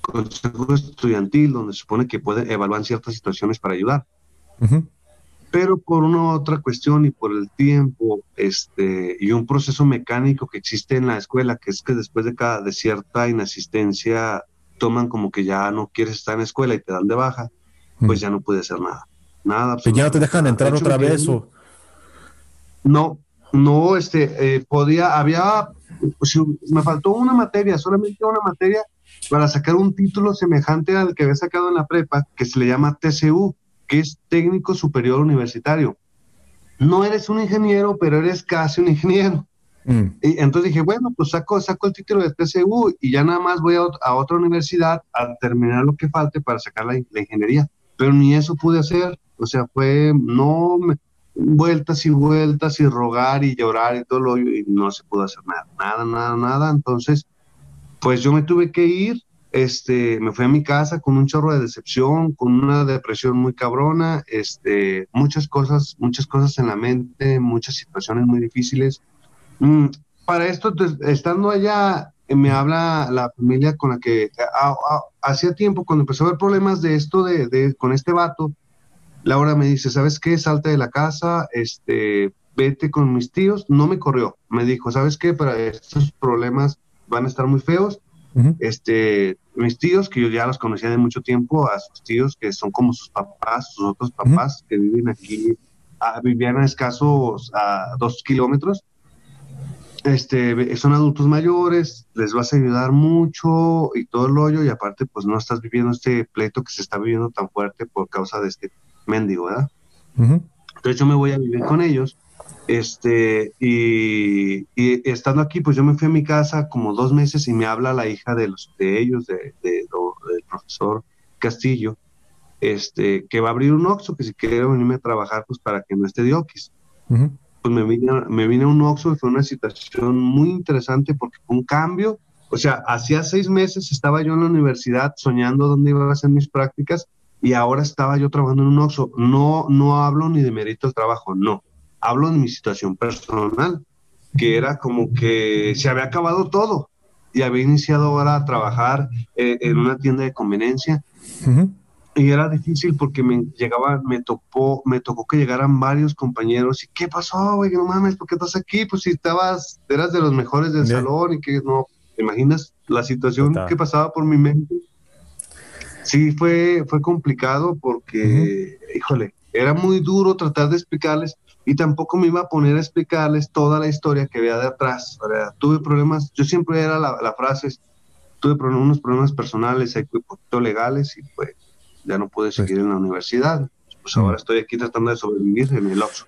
consejo estudiantil donde se supone que puede evaluar ciertas situaciones para ayudar. Pero por una otra cuestión y por el tiempo este, y un proceso mecánico que existe en la escuela, que es que después de cada de cierta inasistencia toman como que ya no quieres estar en la escuela y te dan de baja, pues ya no puede hacer nada. Nada. Pues ya no te dejan entrar otra vez o... No, no, este, eh, podía, había, pues, me faltó una materia, solamente una materia para sacar un título semejante al que había sacado en la prepa, que se le llama TCU, que es Técnico Superior Universitario. No eres un ingeniero, pero eres casi un ingeniero. Mm. Y entonces dije, bueno, pues saco, saco el título de TCU y ya nada más voy a, otra universidad a terminar lo que falte para sacar la, ingeniería. Pero ni eso pude hacer. O sea, fue, no, vueltas y vueltas y rogar y llorar y todo lo y no se pudo hacer nada, nada, nada, nada. Entonces, pues yo me tuve que ir, este, me fui a mi casa con un chorro de decepción, con una depresión muy cabrona, este, muchas cosas, muchas cosas en la mente, muchas situaciones muy difíciles. Mm, para esto, pues, estando allá, me habla la familia con la que hacía tiempo, cuando empezó a haber problemas de esto, de, de, con este vato, Laura me dice, ¿sabes qué? Salte de la casa, este, vete con mis tíos. No me corrió, me dijo, ¿sabes qué? Para estos problemas van a estar muy feos. Este, mis tíos, que yo ya los conocía de mucho tiempo, a sus tíos que son como sus papás, sus otros papás que viven aquí, vivían a escasos a dos kilómetros. Este, son adultos mayores, les vas a ayudar mucho y todo el hoyo, y aparte, pues no estás viviendo este pleito que se está viviendo tan fuerte por causa de este mendigo, ¿verdad? Entonces yo me voy a vivir con ellos este, y, estando aquí, pues yo me fui a mi casa como dos meses y me habla la hija de, los, de ellos, de, del profesor Castillo, este, que va a abrir un Oxxo, que si quiere venirme a trabajar, pues para que no esté de Oquis. Pues me vine, me vine a un Oxxo y fue una situación muy interesante porque fue un cambio. O sea, hacía seis meses estaba yo en la universidad soñando dónde iba a hacer mis prácticas y ahora estaba yo trabajando en un Oxxo. No, no hablo ni de mérito el trabajo, no hablo de mi situación personal, que era como que se había acabado todo y había iniciado ahora a trabajar eh, en una tienda de conveniencia. Y era difícil porque me llegaba, me tocó, me tocó que llegaran varios compañeros y ¿qué pasó, güey? No mames, ¿por qué estás aquí? Pues si estabas, eras de los mejores del salón y que no, ¿te imaginas la situación que pasaba por mi mente? Sí, fue, fue complicado porque, híjole, era muy duro tratar de explicarles y tampoco me iba a poner a explicarles toda la historia que había de atrás. tuve problemas, yo siempre era la, frase, tuve unos problemas personales, legales y pues ya no pude seguir en la universidad. Pues ahora mm. estoy aquí tratando de sobrevivir en el Oxxo.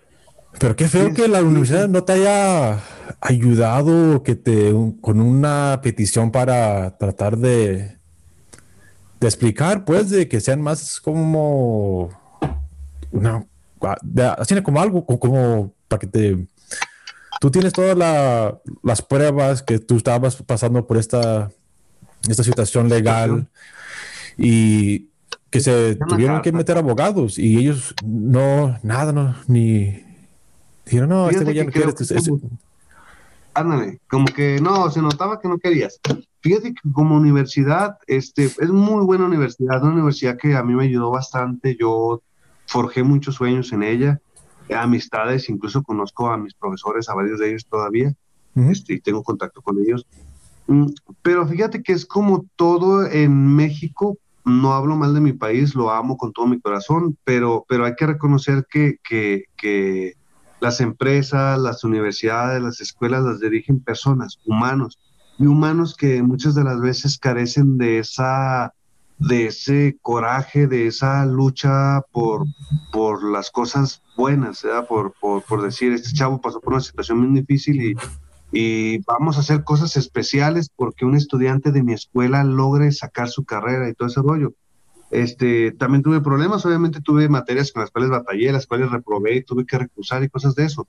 Pero qué feo que la universidad no te haya ayudado que te con una petición para tratar de, de explicar, pues, de que sean más como una haciendo como algo, como para que te... Tú tienes todas las pruebas que tú estabas pasando por esta, esta situación legal y que se tuvieron que meter abogados y ellos no, nada, no, ni dijeron, no, este güey ya no quiere. Este, este". Ándale, como que no, se notaba que no querías. Fíjate que como universidad, este, es muy buena universidad, una universidad que a mí me ayudó bastante. Yo forjé muchos sueños en ella, amistades, incluso conozco a mis profesores, a varios de ellos todavía, este, y tengo contacto con ellos. Mm, pero fíjate que es como todo en México, no hablo mal de mi país, lo amo con todo mi corazón, pero, pero hay que reconocer que, que, las empresas, las universidades, las escuelas las dirigen personas, humanos, y humanos que muchas de las veces carecen de esa de ese coraje, de esa lucha por, por las cosas buenas, Por, por, decir, este chavo pasó por una situación muy difícil y, y, vamos a hacer cosas especiales porque un estudiante de mi escuela logre sacar su carrera y todo ese rollo. Este, también tuve problemas, obviamente tuve materias con las cuales batallé, las cuales reprobé, tuve que recusar y cosas de eso.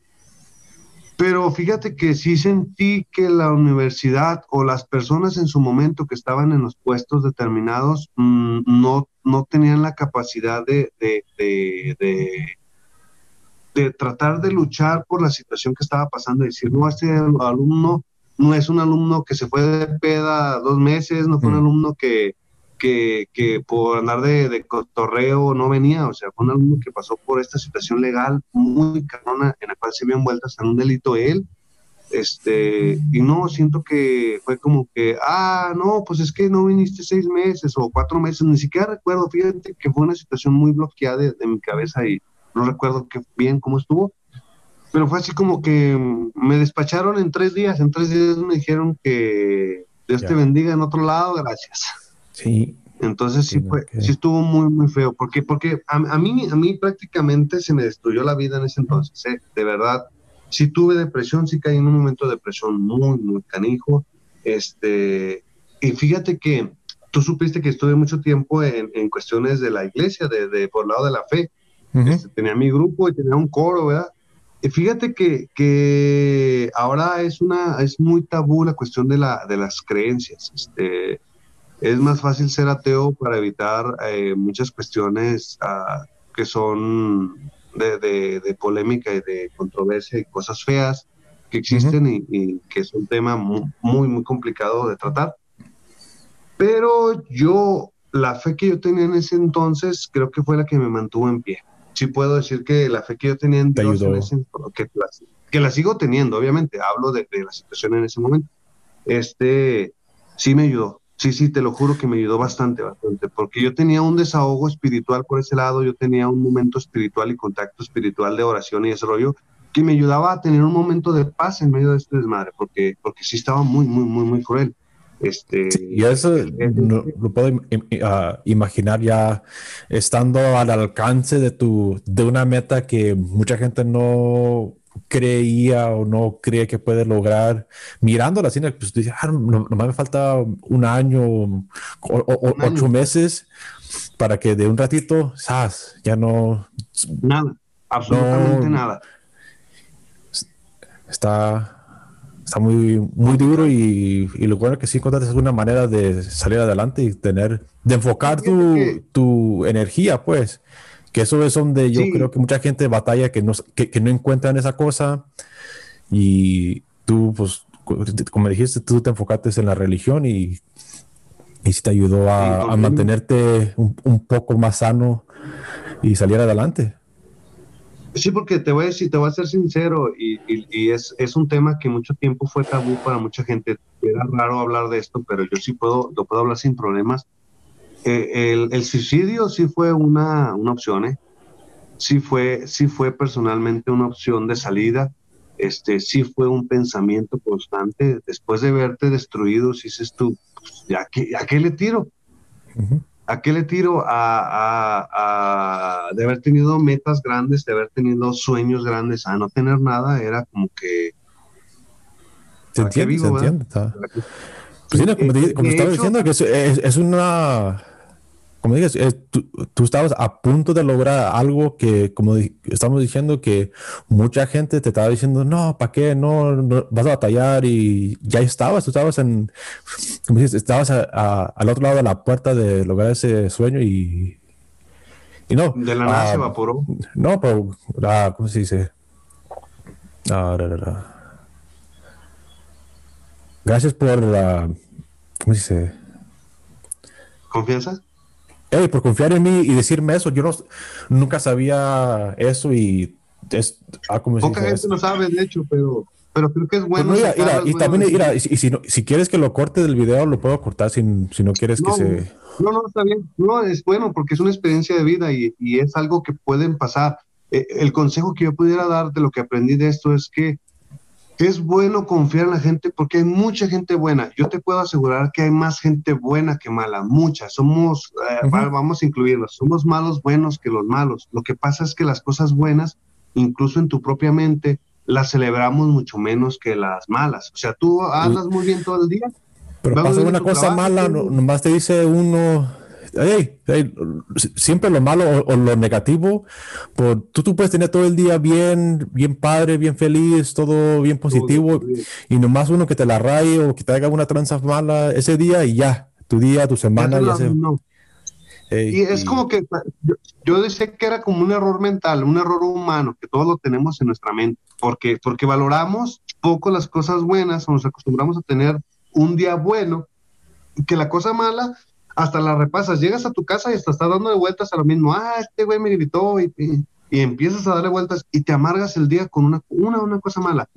Pero fíjate que sí sentí que la universidad o las personas en su momento que estaban en los puestos determinados mm, no, no tenían la capacidad de, de, de, de, tratar de luchar por la situación que estaba pasando y decir, no, este alumno no es un alumno que se fue de peda dos meses, no fue un mm. alumno que, que, que, por andar de, de cotorreo no venía, o sea, fue un alumno que pasó por esta situación legal muy carona en la cual se vio envuelta hasta en un delito él, este, y no, siento que fue como que, ah, no, pues es que no viniste seis meses o cuatro meses, ni siquiera recuerdo, fíjate que fue una situación muy bloqueada de, de mi cabeza y no recuerdo qué bien cómo estuvo, pero fue así como que me despacharon en tres días, en tres días me dijeron que Dios te bendiga en otro lado, gracias. Sí. Entonces sí fue, sí estuvo muy, muy feo, porque, porque a, mí, a mí prácticamente se me destruyó la vida en ese entonces, ¿eh? de verdad. Sí tuve depresión, sí caí en un momento de depresión muy, muy canijo. Este, y fíjate que tú supiste que estuve mucho tiempo en, en cuestiones de la iglesia, de, de, por el lado de la fe. Este, tenía mi grupo y tenía un coro, ¿verdad? Y fíjate que, que, ahora es una es muy tabú la cuestión de, la, de las creencias. Este, es más fácil ser ateo para evitar eh, muchas cuestiones uh, que son de, de, de, polémica y de controversia y cosas feas que existen y, y, que es un tema muy, muy, muy complicado de tratar. Pero yo, la fe que yo tenía en ese entonces, creo que fue la que me mantuvo en pie. Sí puedo decir que la fe que yo tenía en Dios, en ese, que, la, que, la, sigo teniendo, obviamente, hablo de, de la situación en ese momento, este, sí me ayudó, Sí, sí, te lo juro que me ayudó bastante, bastante, porque yo tenía un desahogo espiritual por ese lado, yo tenía un momento espiritual y contacto espiritual de oración y ese rollo que me ayudaba a tener un momento de paz en medio de este desmadre, porque, porque sí estaba muy, muy, muy, muy cruel. Este, y eso lo, puedo ah, imaginar ya estando al alcance de tu de una meta que mucha gente no creía o no cree que puede lograr mirando la cine, pues dice, ah, no, nomás me falta un año o, ocho meses para que de un ratito, ¡zas! ya no... Nada, absolutamente nada. Está, está muy, muy duro y, y lo bueno es que sí encontraste una manera de salir adelante y tener, de enfocar tu, tu energía, pues que eso es donde yo creo que mucha gente batalla que no, que, no encuentran esa cosa y tú, pues, como dijiste, tú te enfocaste en la religión y, y sí te ayudó a, mantenerte un, poco más sano y salir adelante. Sí, porque te voy a decir, te voy a ser sincero, y, es, es, un tema que mucho tiempo fue tabú para mucha gente. Era raro hablar de esto, pero yo sí puedo, lo puedo hablar sin problemas. Eh, el, suicidio sí fue una, una opción, ¿eh? Sí fue, sí fue personalmente una opción de salida. Este, sí fue un pensamiento constante. Después de verte destruido, si dices tú, pues, ¿a, qué, le tiro? ¿A qué le tiro? A, a, de haber tenido metas grandes, de haber tenido sueños grandes, a no tener nada, era como que... Se entiende, se entiende. Pues como, estaba diciendo, que es, es una como dices, tú, estabas a punto de lograr algo que, como estamos diciendo, que mucha gente te estaba diciendo, no, ¿para qué? No, vas a batallar y ya estabas, tú estabas en, como dices, estabas al otro lado de la puerta de lograr ese sueño y, y no. De la nada se ah, evaporó. No, pero, ah, ¿cómo se dice? Ah, Gracias por la, ¿cómo se dice? ¿Confianza? Por confiar en mí y decirme eso, yo no, nunca sabía eso y es... Ah, Poca gente lo sabe, de hecho, pero, pero creo que es bueno. y también, mira, y, si, no, si quieres que lo corte del video, lo puedo cortar si, si no quieres que se... No, no, está bien. No, es bueno porque es una experiencia de vida y, y es algo que pueden pasar. Eh, el consejo que yo pudiera dar de lo que aprendí de esto es que es bueno confiar en la gente porque hay mucha gente buena. Yo te puedo asegurar que hay más gente buena que mala, mucha. Somos, eh, vamos a incluirlos, somos malos buenos que los malos. Lo que pasa es que las cosas buenas, incluso en tu propia mente, las celebramos mucho menos que las malas. O sea, tú andas muy bien todo el día. Pero pasa una cosa mala, nomás te dice uno, siempre lo malo o, lo negativo, pues, tú, tú puedes tener todo el día bien, bien padre, bien feliz, todo bien positivo, y nomás uno que te la raye o que te haga una tranza mala ese día y ya, tu día, tu semana, ya se... y es como que yo, yo, decía que era como un error mental, un error humano, que todos lo tenemos en nuestra mente, porque, porque valoramos poco las cosas buenas o nos acostumbramos a tener un día bueno, que la cosa mala hasta la repasas. Llegas a tu casa y hasta estás dando vueltas a lo mismo. Ah, este güey me gritó y, empiezas a darle vueltas y te amargas el día con una, una, una cosa mala.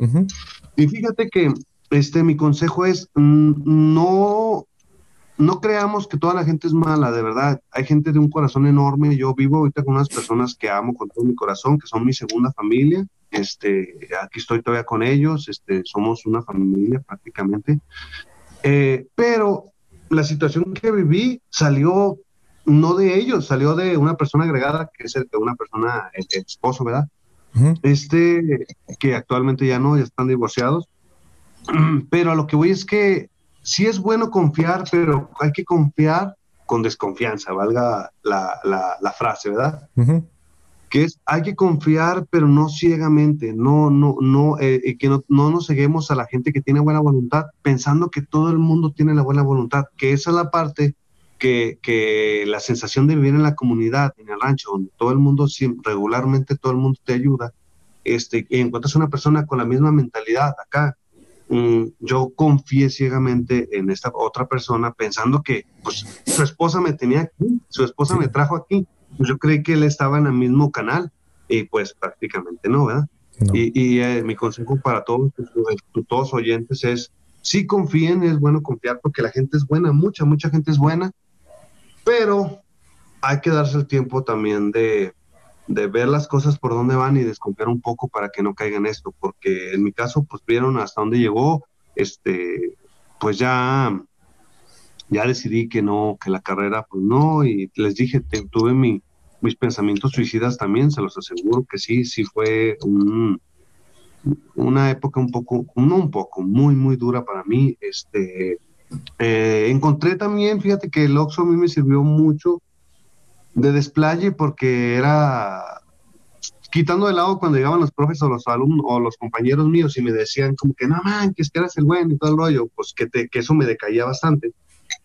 Y fíjate que este, mi consejo es mm, no, no creamos que toda la gente es mala, de verdad. Hay gente de un corazón enorme. Yo vivo ahorita con unas personas que amo con todo mi corazón, que son mi segunda familia. Este, aquí estoy todavía con ellos. Este, somos una familia prácticamente. Eh, pero la situación que viví salió no de ellos, salió de una persona agregada, que es el, una persona, el, esposo, ¿verdad? Este, que actualmente ya no, ya están divorciados. <clears throat> Pero a lo que voy es que sí es bueno confiar, pero hay que confiar con desconfianza, valga la, la, frase, ¿verdad? Que es hay que confiar, pero no ciegamente, no, no, no, eh, que no, no, nos seguimos a la gente que tiene buena voluntad, pensando que todo el mundo tiene la buena voluntad, que esa es la parte que, que la sensación de vivir en la comunidad, en el rancho, donde todo el mundo, regularmente todo el mundo te ayuda, este, y encuentras una persona con la misma mentalidad acá. Mm, yo confié ciegamente en esta otra persona pensando que pues su esposa me tenía aquí, su esposa me trajo aquí, yo creí que él estaba en el mismo canal y pues prácticamente no, ¿verdad? Y, eh, mi consejo para todos, todos oyentes es, sí confíen, es bueno confiar porque la gente es buena, mucha, mucha gente es buena, pero hay que darse el tiempo también de, de ver las cosas por dónde van y desconfiar un poco para que no caigan esto, porque en mi caso, pues vieron hasta dónde llegó, este, pues ya ya decidí que no, que la carrera, pues no, y les dije, tuve mi, mis pensamientos suicidas también, se los aseguro que sí, sí fue una época un poco, no un poco, muy, muy dura para mí. Este, eh, encontré también, fíjate que el Oxxo a mí me sirvió mucho de desplaye porque era quitando de lado cuando llegaban los profes o los alumnos o los compañeros míos y me decían como que no man, que eras el bueno y todo el rollo, pues que, te, que eso me decaía bastante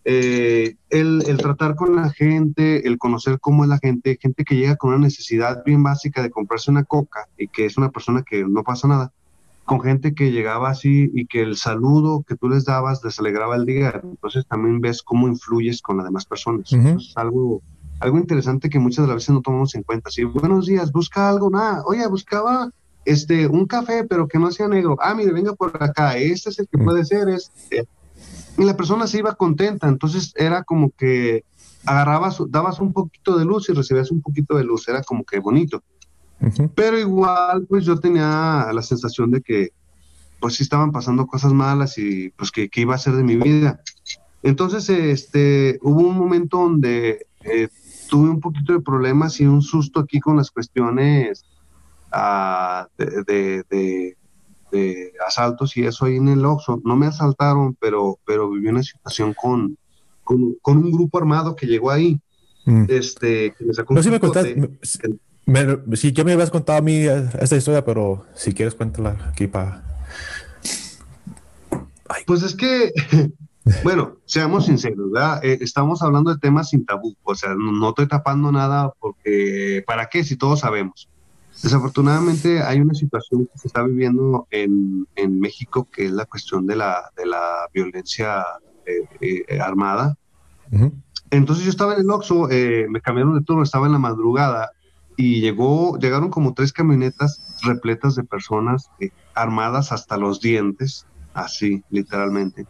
eh, el, tratar con la gente, el conocer cómo es la gente, gente que llega con una necesidad bien básica de comprarse una coca y que es una persona que no pasa nada, con gente que llegaba así y que el saludo que tú les dabas les alegraba el día, entonces también ves cómo influyes con las demás personas. es algo, algo interesante que muchas de las veces no tomamos en cuenta. Si buenos días, busca algo, nada, oye, buscaba este, un café, pero que no sea negro. Ah, mire, venga por acá, este es el que puede ser, es y la persona se iba contenta, entonces era como que agarrabas, dabas un poquito de luz y recibías un poquito de luz, era como que bonito. Pero igual, pues yo tenía la sensación de que, pues sí estaban pasando cosas malas y pues que, iba a ser de mi vida. Entonces, este, hubo un momento donde eh, tuve un poquito de problemas y un susto aquí con las cuestiones ah, de, de asaltos y eso ahí en el Oxxo. No me asaltaron, pero, pero viví una situación con, con, un grupo armado que llegó ahí. Mm. Este, que me sacó sí, me contaste, sí, ya me habías contado a mí esta historia, pero si quieres cuéntala aquí para... Pues es que, <laughs> bueno, seamos sinceros, ¿verdad? Eh, estamos hablando de temas sin tabú, o sea, no, no, estoy tapando nada porque, ¿para qué? Si todos sabemos. Desafortunadamente hay una situación que se está viviendo en, en México que es la cuestión de la, de la violencia eh, eh, armada. Entonces yo estaba en el Oxxo, eh, me cambiaron de turno, estaba en la madrugada y llegó, llegaron como tres camionetas repletas de personas armadas hasta los dientes, así literalmente.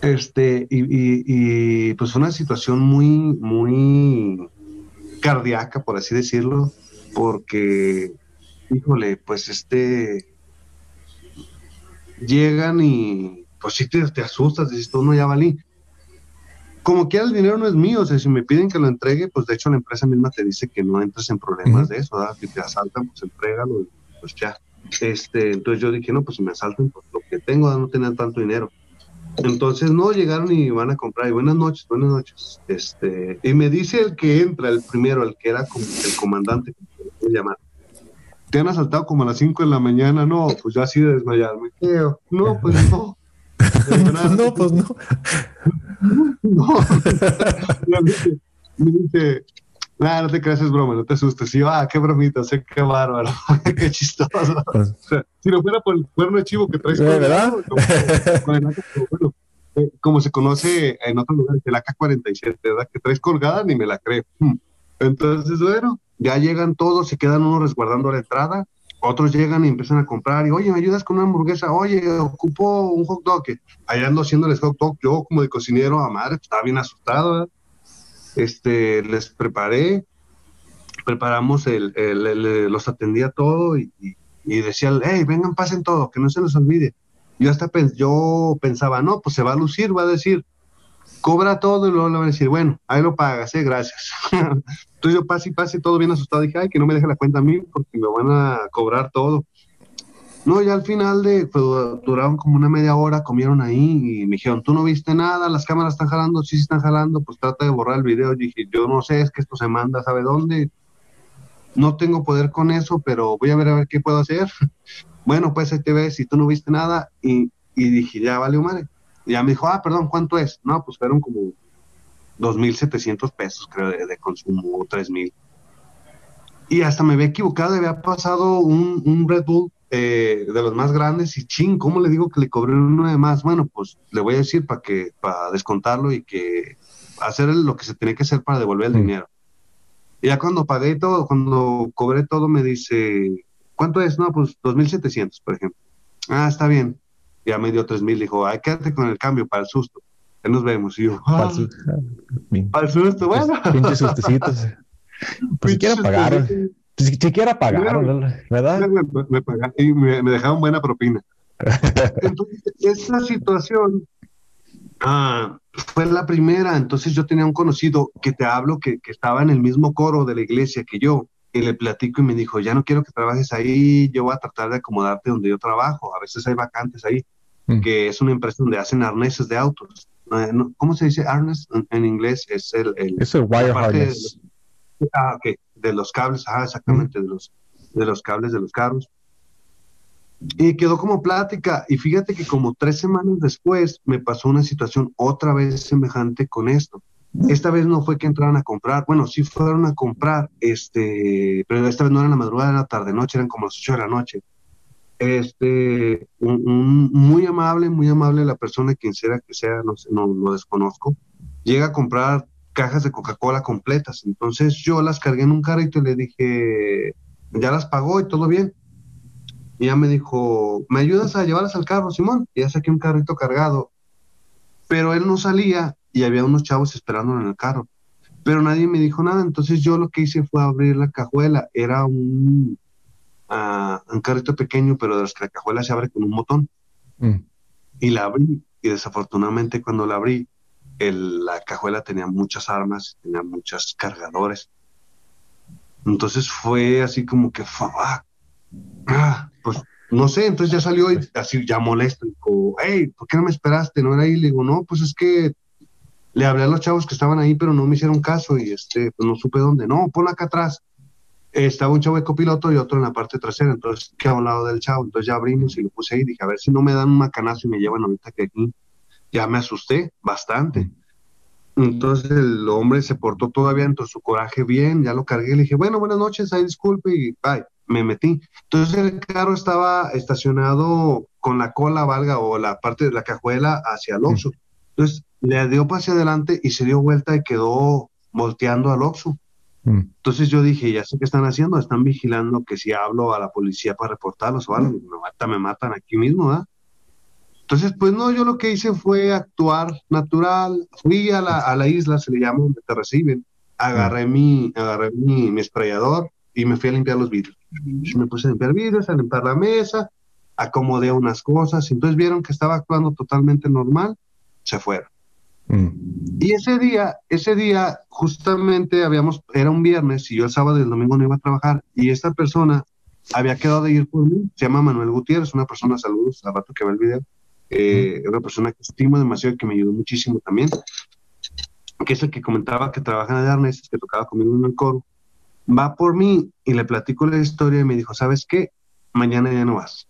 Este, y, y, y pues fue una situación muy, muy cardíaca, por así decirlo porque, híjole, pues este, llegan y pues sí te, te asustas, dices, tú no ya valí. Como que el dinero no es mío, o sea, si me piden que lo entregue, pues de hecho la empresa misma te dice que no entres en problemas de eso, ¿verdad? Si te asaltan, pues entrégalo, pues ya. Este, entonces yo dije, no, pues si me asaltan, pues lo que tengo, no tener tanto dinero. Entonces no llegaron y van a comprar. Y buenas noches, buenas noches. Este, y me dice el que entra, el primero, el que era como el comandante, llamar. Te han asaltado como a las 5 de la mañana, no, pues yo así de desmayarme. No, pues no. <laughs> no, pues no. <laughs> No. <laughs> me dice, nada, no te creas, es broma, no te asustes. Y yo, ah, qué bromita, sé qué bárbaro, <laughs> qué chistoso. Pues si no fuera por el cuerno de chivo que traes, ¿verdad? Como, eh, como se conoce en otros lugares, el AK-47, ¿verdad? Que traes colgada, ni me la creo. Hmm. Entonces, bueno, ya llegan todos, se quedan unos resguardando la entrada, otros llegan y empiezan a comprar, y oye, ¿me ayudas con una hamburguesa? Oye, ocupo un hot dog. Allá ando haciéndoles hot dog, yo como de cocinero, a madre, pues, estaba bien asustado, ¿verdad? Este, les preparé, preparamos el, los atendía todo y, y, decía, hey, vengan, pasen todo, que no se les olvide. Yo hasta yo pensaba, no, pues se va a lucir, va a decir, cobra todo y luego le va a decir, bueno, ahí lo pagas, eh, gracias. <laughs> Entonces yo pasé y pasé todo bien asustado, dije, ay, que no me deje la cuenta a mí porque me van a cobrar todo. No, ya al final de, pues, duraron como una media hora, comieron ahí y me dijeron, tú no viste nada, las cámaras están jalando, sí, sí están jalando, pues trata de borrar el video. dije, yo no sé, es que esto se manda, ¿sabe dónde? No tengo poder con eso, pero voy a ver a ver qué puedo hacer. <laughs> bueno, pues ahí te ves, si tú no viste nada, y, y dije, ya vale, madre. Y ya me dijo, ah, perdón, ¿cuánto es? No, pues fueron como 2.700 pesos, creo, de, de consumo, 3.000. Y hasta me había equivocado, había pasado un, un Red Bull eh, de los más grandes y ching, ¿cómo le digo que le cobré uno de más? Bueno, pues le voy a decir para que, para descontarlo y que hacer lo que se tiene que hacer para devolver el dinero. Y ya cuando pagué todo, cuando cobré todo, me dice, ¿cuánto es? No, pues 2.700, por ejemplo. Ah, está bien. Ya me dio 3.000, dijo, ay, quédate con el cambio para el susto. Ya nos vemos. Y yo, para, el ah, susto, bueno. Pinches sustecitos. <laughs> Pues si pagar. Si siquiera pagaron, ¿verdad? Me, pagaron y me, dejaron buena propina. <laughs> Entonces, esa situación ah, fue la primera. Entonces, yo tenía un conocido que te hablo que, que, estaba en el mismo coro de la iglesia que yo. Y le platico y me dijo: Ya no quiero que trabajes ahí, yo voy a tratar de acomodarte donde yo trabajo. A veces hay vacantes ahí, mm. que es una empresa donde hacen arneses de autos. ¿Cómo se dice arnés en, inglés? Es el. el es el wire harness. ah, ok de los cables, ah, exactamente, de los, de los cables de los carros. Y quedó como plática. Y fíjate que como tres semanas después me pasó una situación otra vez semejante con esto. Esta vez no fue que entraran a comprar, bueno, sí fueron a comprar, este, pero esta vez no era la madrugada, era la tarde noche, eran como las ocho de la noche. Este, un, muy amable, muy amable la persona, quien sea que sea, no sé, no lo desconozco, llega a comprar cajas de Coca-Cola completas. Entonces yo las cargué en un carrito y le dije, ya las pagó y todo bien. Y ya me dijo, ¿me ayudas a llevarlas al carro, Simón? Y ya saqué un carrito cargado. Pero él no salía y había unos chavos esperándolo en el carro. Pero nadie me dijo nada. Entonces yo lo que hice fue abrir la cajuela. Era un, ah, un carrito pequeño, pero de los que la cajuela se abre con un botón. Mm. Y la abrí. Y desafortunadamente cuando la abrí, la cajuela tenía muchas armas, tenía muchos cargadores. Entonces fue así como que, ah, pues no sé, entonces ya salió y así ya molesto, dijo, hey, ¿por qué no me esperaste? No era ahí, le digo, no, pues es que le hablé a los chavos que estaban ahí, pero no me hicieron caso y este, pues no supe dónde, no, ponlo acá atrás. Estaba un chavo de copiloto y otro en la parte trasera, entonces que a un lado del chavo, entonces ya abrimos y lo puse ahí, dije, a ver si no me dan un macanazo y me llevan ahorita que aquí ya me asusté bastante. Entonces el hombre se portó todavía entre su coraje bien, ya lo cargué, le dije, bueno, buenas noches, ahí disculpe y bye, me metí. Entonces el carro estaba estacionado con la cola, valga, o la parte de la cajuela hacia el Oxxo. Entonces le dio hacia adelante y se dio vuelta y quedó volteando al Oxxo. Mm. Entonces yo dije, ya sé qué están haciendo, están vigilando que si hablo a la policía para reportarlos o algo, me matan, me matan aquí mismo, ¿ah? Entonces, pues no, yo lo que hice fue actuar natural. Fui a la, a la isla, se le llama, donde te reciben. Agarré, mi, agarré mi, mi sprayador y me fui a limpiar los vidrios. Me puse a limpiar vidrios, a limpiar la mesa, acomodé unas cosas. Entonces vieron que estaba actuando totalmente normal, se fueron. Mm. Y ese día, ese día, justamente habíamos, era un viernes y yo el sábado y el domingo no iba a trabajar y esta persona había quedado de ir por mí, se llama Manuel Gutiérrez, una persona, saludos, al rato que ve el video eh, una persona que estimo demasiado y que me ayudó muchísimo también, que es el que comentaba que trabaja en arnés, que tocaba conmigo en el coro, va por mí y le platico la historia y me dijo, ¿sabes qué? Mañana ya no vas.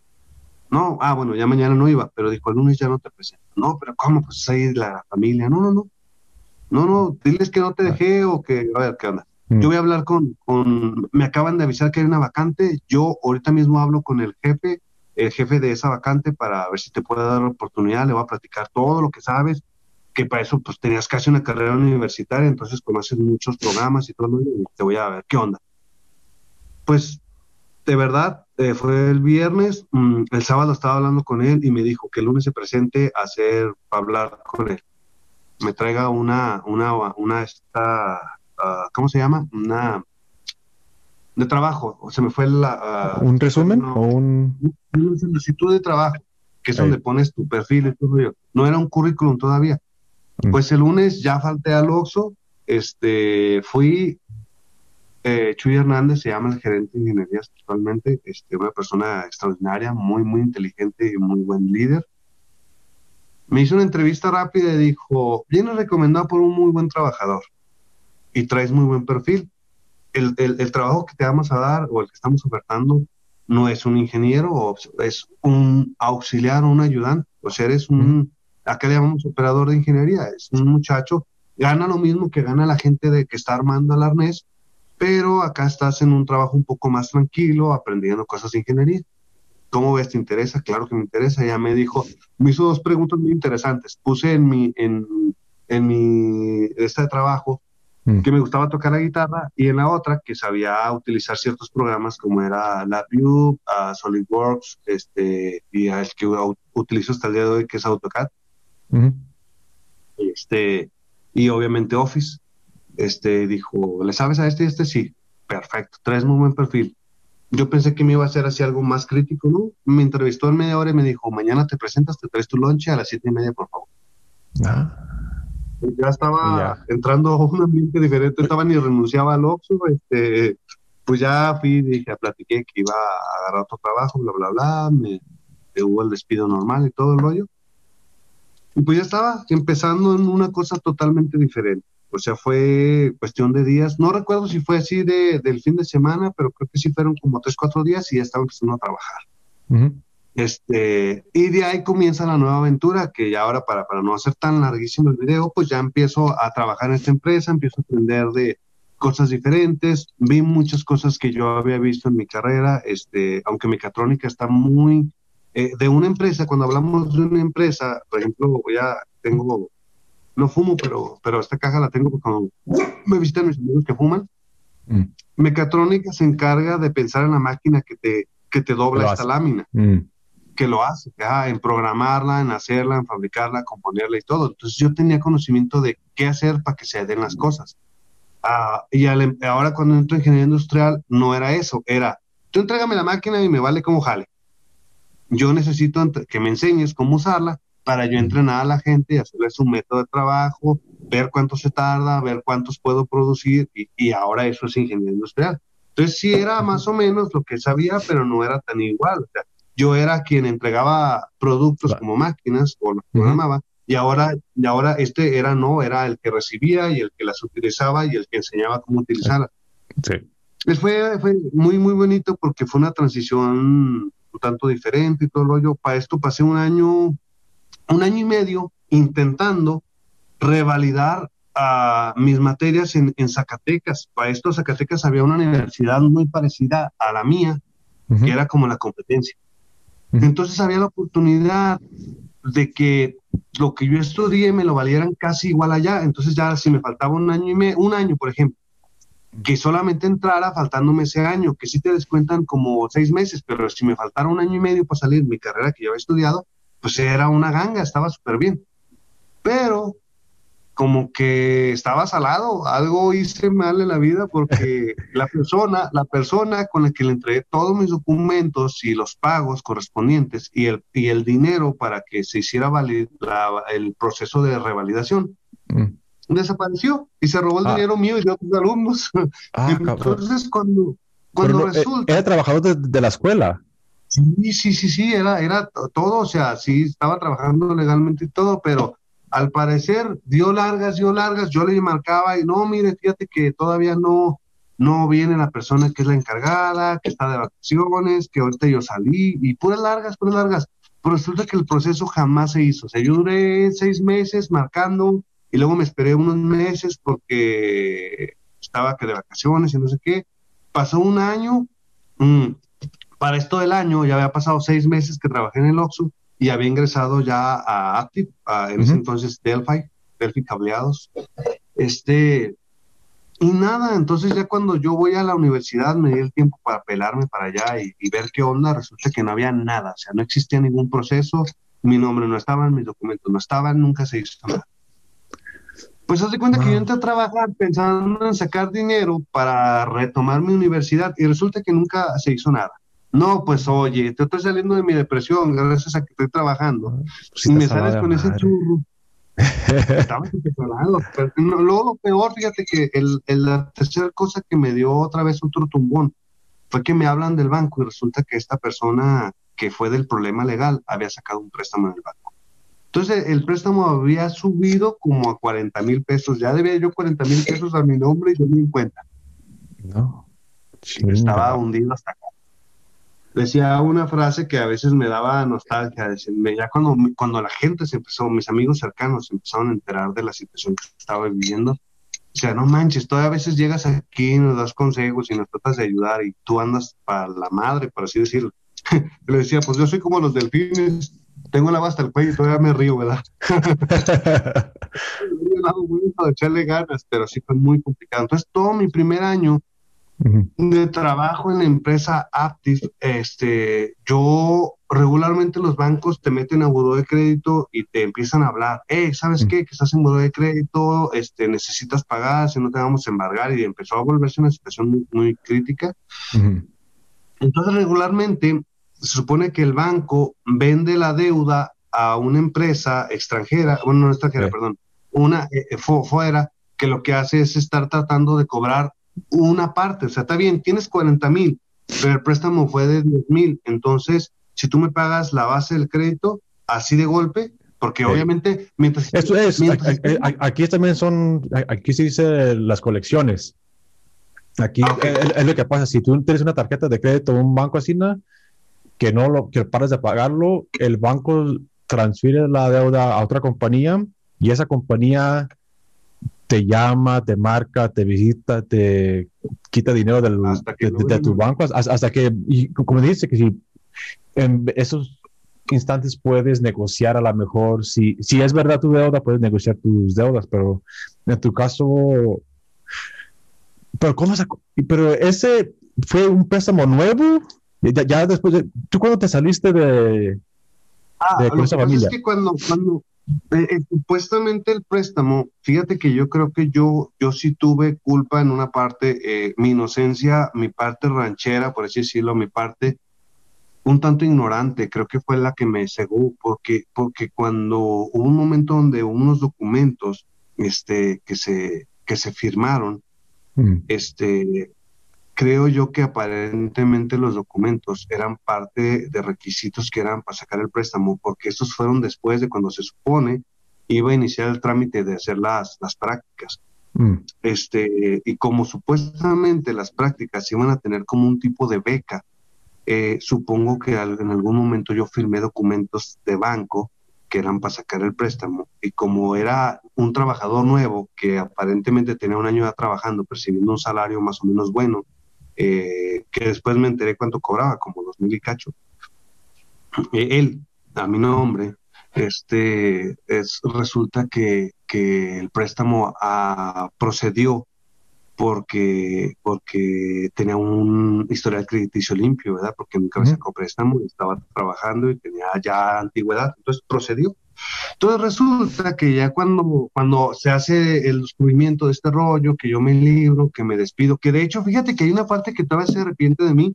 No, ah, bueno, ya mañana no iba, pero dijo, el lunes ya no te presento. No, pero ¿cómo? Pues ahí la familia. No, no, no. No, no, diles que no te dejé o que, a ver, ¿qué onda? Mm. Yo voy a hablar con, con, me acaban de avisar que hay una vacante, yo ahorita mismo hablo con el jefe, el jefe de esa vacante para ver si te puede dar la oportunidad, le voy a platicar todo lo que sabes, que para eso pues tenías casi una carrera universitaria, entonces conoces muchos programas y todo, y te voy a ver qué onda. Pues de verdad, eh, fue el viernes, mm, el sábado estaba hablando con él y me dijo que el lunes se presente a hacer, a hablar con él. Me traiga una, una, una, esta, uh, ¿cómo se llama? Una, de trabajo, o se me fue la... Uh, ¿Un resumen o un...? Una solicitud de trabajo, que es donde pones tu perfil y todo. No era un currículum todavía. Mm. Pues el lunes ya falté al Oxxo, este, fui, eh, Chuy Hernández se llama el gerente de ingeniería actualmente, este, una persona extraordinaria, muy, muy inteligente y muy buen líder. Me hizo una entrevista rápida y dijo, vienes recomendado por un muy buen trabajador y traes muy buen perfil. El, el, el, trabajo que te vamos a dar o el que estamos ofertando no es un ingeniero, o es un auxiliar o un ayudante, o sea, eres un, acá le llamamos operador de ingeniería, es un muchacho, gana lo mismo que gana la gente de que está armando el arnés, pero acá estás en un trabajo un poco más tranquilo, aprendiendo cosas de ingeniería. ¿Cómo ves? ¿Te interesa? Claro que me interesa. Ya me dijo, me hizo dos preguntas muy interesantes. Puse en mi, en, en mi, este trabajo, mm. que me gustaba tocar la guitarra y en la otra que sabía utilizar ciertos programas como era LabVIEW, uh, SolidWorks, este, y el que utilizo hasta el día de hoy que es AutoCAD. Este, y obviamente Office este, dijo, ¿le sabes a este y este? Sí, perfecto, traes muy buen perfil. Yo pensé que me iba a hacer así algo más crítico, ¿no? Me entrevistó en media hora y me dijo, mañana te presentas, te traes tu lonche a las siete y media, por favor. Ah. Ya estaba entrando a un ambiente diferente, estaba ni renunciaba al Oxxo, este, pues ya fui, dije, platiqué que iba a agarrar otro trabajo, bla, bla, bla, me, me hubo el despido normal y todo el rollo. Y pues ya estaba empezando en una cosa totalmente diferente. O sea, fue cuestión de días. No recuerdo si fue así de, del fin de semana, pero creo que sí fueron como tres, cuatro días y ya estaba empezando a trabajar. Este, y de ahí comienza la nueva aventura, que ya ahora para, para no hacer tan larguísimo el video, pues ya empiezo a trabajar en esta empresa, empiezo a aprender de cosas diferentes, vi muchas cosas que yo había visto en mi carrera, este, aunque mecatrónica está muy, eh, de una empresa, cuando hablamos de una empresa, por ejemplo, ya tengo no fumo, pero, pero esta caja la tengo porque cuando me visitan mis amigos que fuman. Mm. Mecatrónica se encarga de pensar en la máquina que te, que te dobla esta lámina, mm. Que lo hace, en programarla, en hacerla, en fabricarla, componerla y todo. Entonces yo tenía conocimiento de qué hacer para que se den las cosas. Ah, y em, ahora cuando entro en ingeniería industrial no era eso, era, tú entrégame la máquina y me vale como jale. Yo necesito que me enseñes cómo usarla para yo entrenar a la gente y hacerles un método de trabajo, ver cuánto se tarda, ver cuántos puedo producir y, ahora eso es ingeniería industrial. Entonces sí era más o menos lo que sabía, pero no era tan igual. Yo era quien entregaba productos como máquinas o los programaba y ahora, y ahora este era no, era el que recibía y el que las utilizaba y el que enseñaba cómo utilizarlas. Sí. Fue, fue muy, muy bonito porque fue una transición un tanto diferente y todo lo yo. Para esto pasé un año un año y medio intentando revalidar a mis materias en, Zacatecas. Para esto, Zacatecas había una universidad muy parecida a la mía, que era como la competencia. Entonces había la oportunidad de que lo que yo estudié me lo valieran casi igual allá. Entonces ya si me faltaba un año y medio, un año, por ejemplo, que solamente entrara faltándome ese año, que sí te descuentan como seis meses, pero si me faltara un año y medio para salir mi carrera que yo había estudiado, pues era una ganga, estaba súper bien. Pero como que estaba salado, algo hice mal en la vida porque <laughs> la persona, la persona con la que le entregué todos mis documentos y los pagos correspondientes y el, y el dinero para que se hiciera el proceso de revalidación, mm. desapareció y se robó el ah. dinero mío y de otros alumnos. <laughs> Ah, Entonces, cuando, cuando resulta... Era trabajador de, de la escuela. Sí, sí, sí, sí, era, era todo, o sea, sí, estaba trabajando legalmente y todo, pero al parecer dio largas, dio largas, yo le marcaba y no, mire, fíjate que todavía no, no viene la persona que es la encargada, que está de vacaciones, que ahorita yo salí, y puras largas, puras largas. Pero resulta que el proceso jamás se hizo. O sea, yo duré seis meses marcando y luego me esperé unos meses porque estaba que de vacaciones y no sé qué. Pasó un año, mm, para esto del año ya había pasado seis meses que trabajé en el Oxxo y había ingresado ya a Active, en ese entonces Delphi, Delphi Cableados. Este, y nada, entonces ya cuando yo voy a la universidad me di el tiempo para pelarme para allá y, ver qué onda, resulta que no había nada, o sea, no existía ningún proceso, mi nombre no estaba, mis documentos no estaban, nunca se hizo nada. Pues haz de cuenta que yo entré a trabajar pensando en sacar dinero para retomar mi universidad y resulta que nunca se hizo nada. No, pues oye, te estoy saliendo de mi depresión gracias a que estoy trabajando. si pues me sales con ese churro. <laughs> Estaba decepcionado. luego lo peor, fíjate que el, la tercera cosa que me dio otra vez otro tumbón fue que me hablan del banco y resulta que esta persona que fue del problema legal había sacado un préstamo en el banco. Entonces el préstamo había subido como a 40 mil pesos. Ya debía yo 40 mil pesos a mi nombre y yo ni cuenta. No. Estaba hundido hasta decía una frase que a veces me daba nostalgia, decirme, ya cuando, cuando la gente se empezó, mis amigos cercanos se empezaron a enterar de la situación que estaba viviendo, o sea, no manches, todavía a veces llegas aquí y nos das consejos y nos tratas de ayudar y tú andas para la madre, por así decirlo. <laughs> Le decía, pues yo soy como los delfines, tengo la hasta el cuello y todavía me río, ¿verdad? <laughs> <laughs> echarle ganas, pero sí fue muy complicado. Entonces, todo mi primer año de trabajo en la empresa Aptiv, este, yo regularmente los bancos te meten a buró de crédito y te empiezan a hablar, hey, ¿sabes qué? Que estás en buró de crédito, este, necesitas pagar, si no te vamos a embargar, y empezó a volverse una situación muy, crítica. Entonces, regularmente se supone que el banco vende la deuda a una empresa extranjera, bueno, no extranjera, perdón, una eh, fuera, que lo que hace es estar tratando de cobrar una parte, o sea, está bien, tienes 40 mil, pero el préstamo fue de 10 mil, entonces, si tú me pagas la base del crédito así de golpe, porque obviamente mientras... Esto es, aquí, también son, aquí se dice las colecciones. Aquí ah, es, lo que pasa, si tú tienes una tarjeta de crédito un banco así, que no lo, que paras de pagarlo, el banco transfiere la deuda a otra compañía y esa compañía te llama, te marca, te visita, te quita dinero del, de, tu banco hasta, que, y como dice, que si en esos instantes puedes negociar a lo mejor, si, si es verdad tu deuda, puedes negociar tus deudas, pero en tu caso, pero ¿cómo Pero ese fue un préstamo nuevo, ya, después de, ¿tú cuándo te saliste de, ah, de esa familia? Es que cuando, cuando, eh, eh, supuestamente el préstamo, fíjate que yo creo que yo, yo sí tuve culpa en una parte, eh, mi inocencia, mi parte ranchera, por así decirlo, mi parte un tanto ignorante, creo que fue la que me cegó, porque, porque cuando hubo un momento donde unos documentos este, que, se, que se firmaron, mm. este, creo yo que aparentemente los documentos eran parte de requisitos que eran para sacar el préstamo, porque estos fueron después de cuando se supone iba a iniciar el trámite de hacer las, las prácticas. Mm. Este, y como supuestamente las prácticas iban a tener como un tipo de beca, eh, supongo que en algún momento yo firmé documentos de banco que eran para sacar el préstamo. Y como era un trabajador nuevo que aparentemente tenía un año ya trabajando, percibiendo un salario más o menos bueno, eh, que después me enteré cuánto cobraba, como dos mil y cacho. Eh, él, a mi nombre, este, es, resulta que, que el préstamo ah, procedió porque, porque tenía un historial crediticio limpio, ¿verdad? Porque nunca me sacó préstamo, estaba trabajando y tenía ya antigüedad, entonces procedió. Entonces resulta que ya cuando, cuando se hace el descubrimiento de este rollo, que yo me libro, que me despido, que de hecho, fíjate que hay una parte que todavía se arrepiente de mí,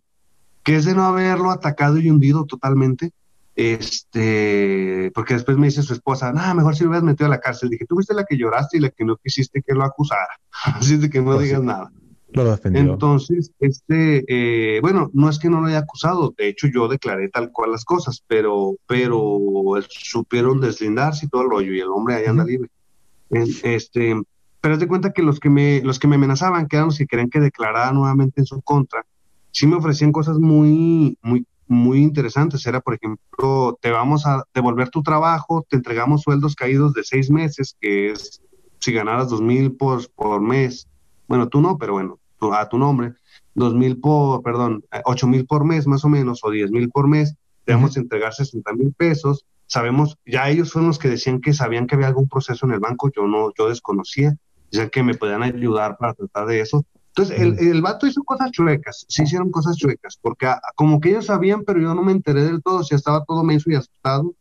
que es de no haberlo atacado y hundido totalmente, este, porque después me dice su esposa, nada, mejor si lo hubieras metido a la cárcel. Dije, tú fuiste la que lloraste y la que no quisiste que lo acusara, <laughs> así de que no pues digas nada. Lo defendió. Entonces, este, eh, bueno, no es que no lo haya acusado, de hecho yo declaré tal cual las cosas, pero, pero supieron deslindarse y todo el rollo y el hombre ahí anda libre. Este, pero es de cuenta que los que me, los que me amenazaban, que eran los que querían que declarara nuevamente en su contra, sí me ofrecían cosas muy, muy, muy interesantes. Era, por ejemplo, te vamos a devolver tu trabajo, te entregamos sueldos caídos de seis meses, que es si ganaras dos mil por, por mes. Bueno, tú no, pero bueno, a tu nombre, dos mil por, perdón, ocho mil por mes más o menos, o diez mil por mes, te vamos a entregar 60 mil pesos. Sabemos, ya ellos fueron los que decían que sabían que había algún proceso en el banco, yo no, yo desconocía ya que me podían ayudar para tratar de eso. Entonces, el, el vato hizo cosas chuecas, sí hicieron cosas chuecas, porque como que ellos sabían, pero yo no me enteré del todo, si estaba todo menso y asustado.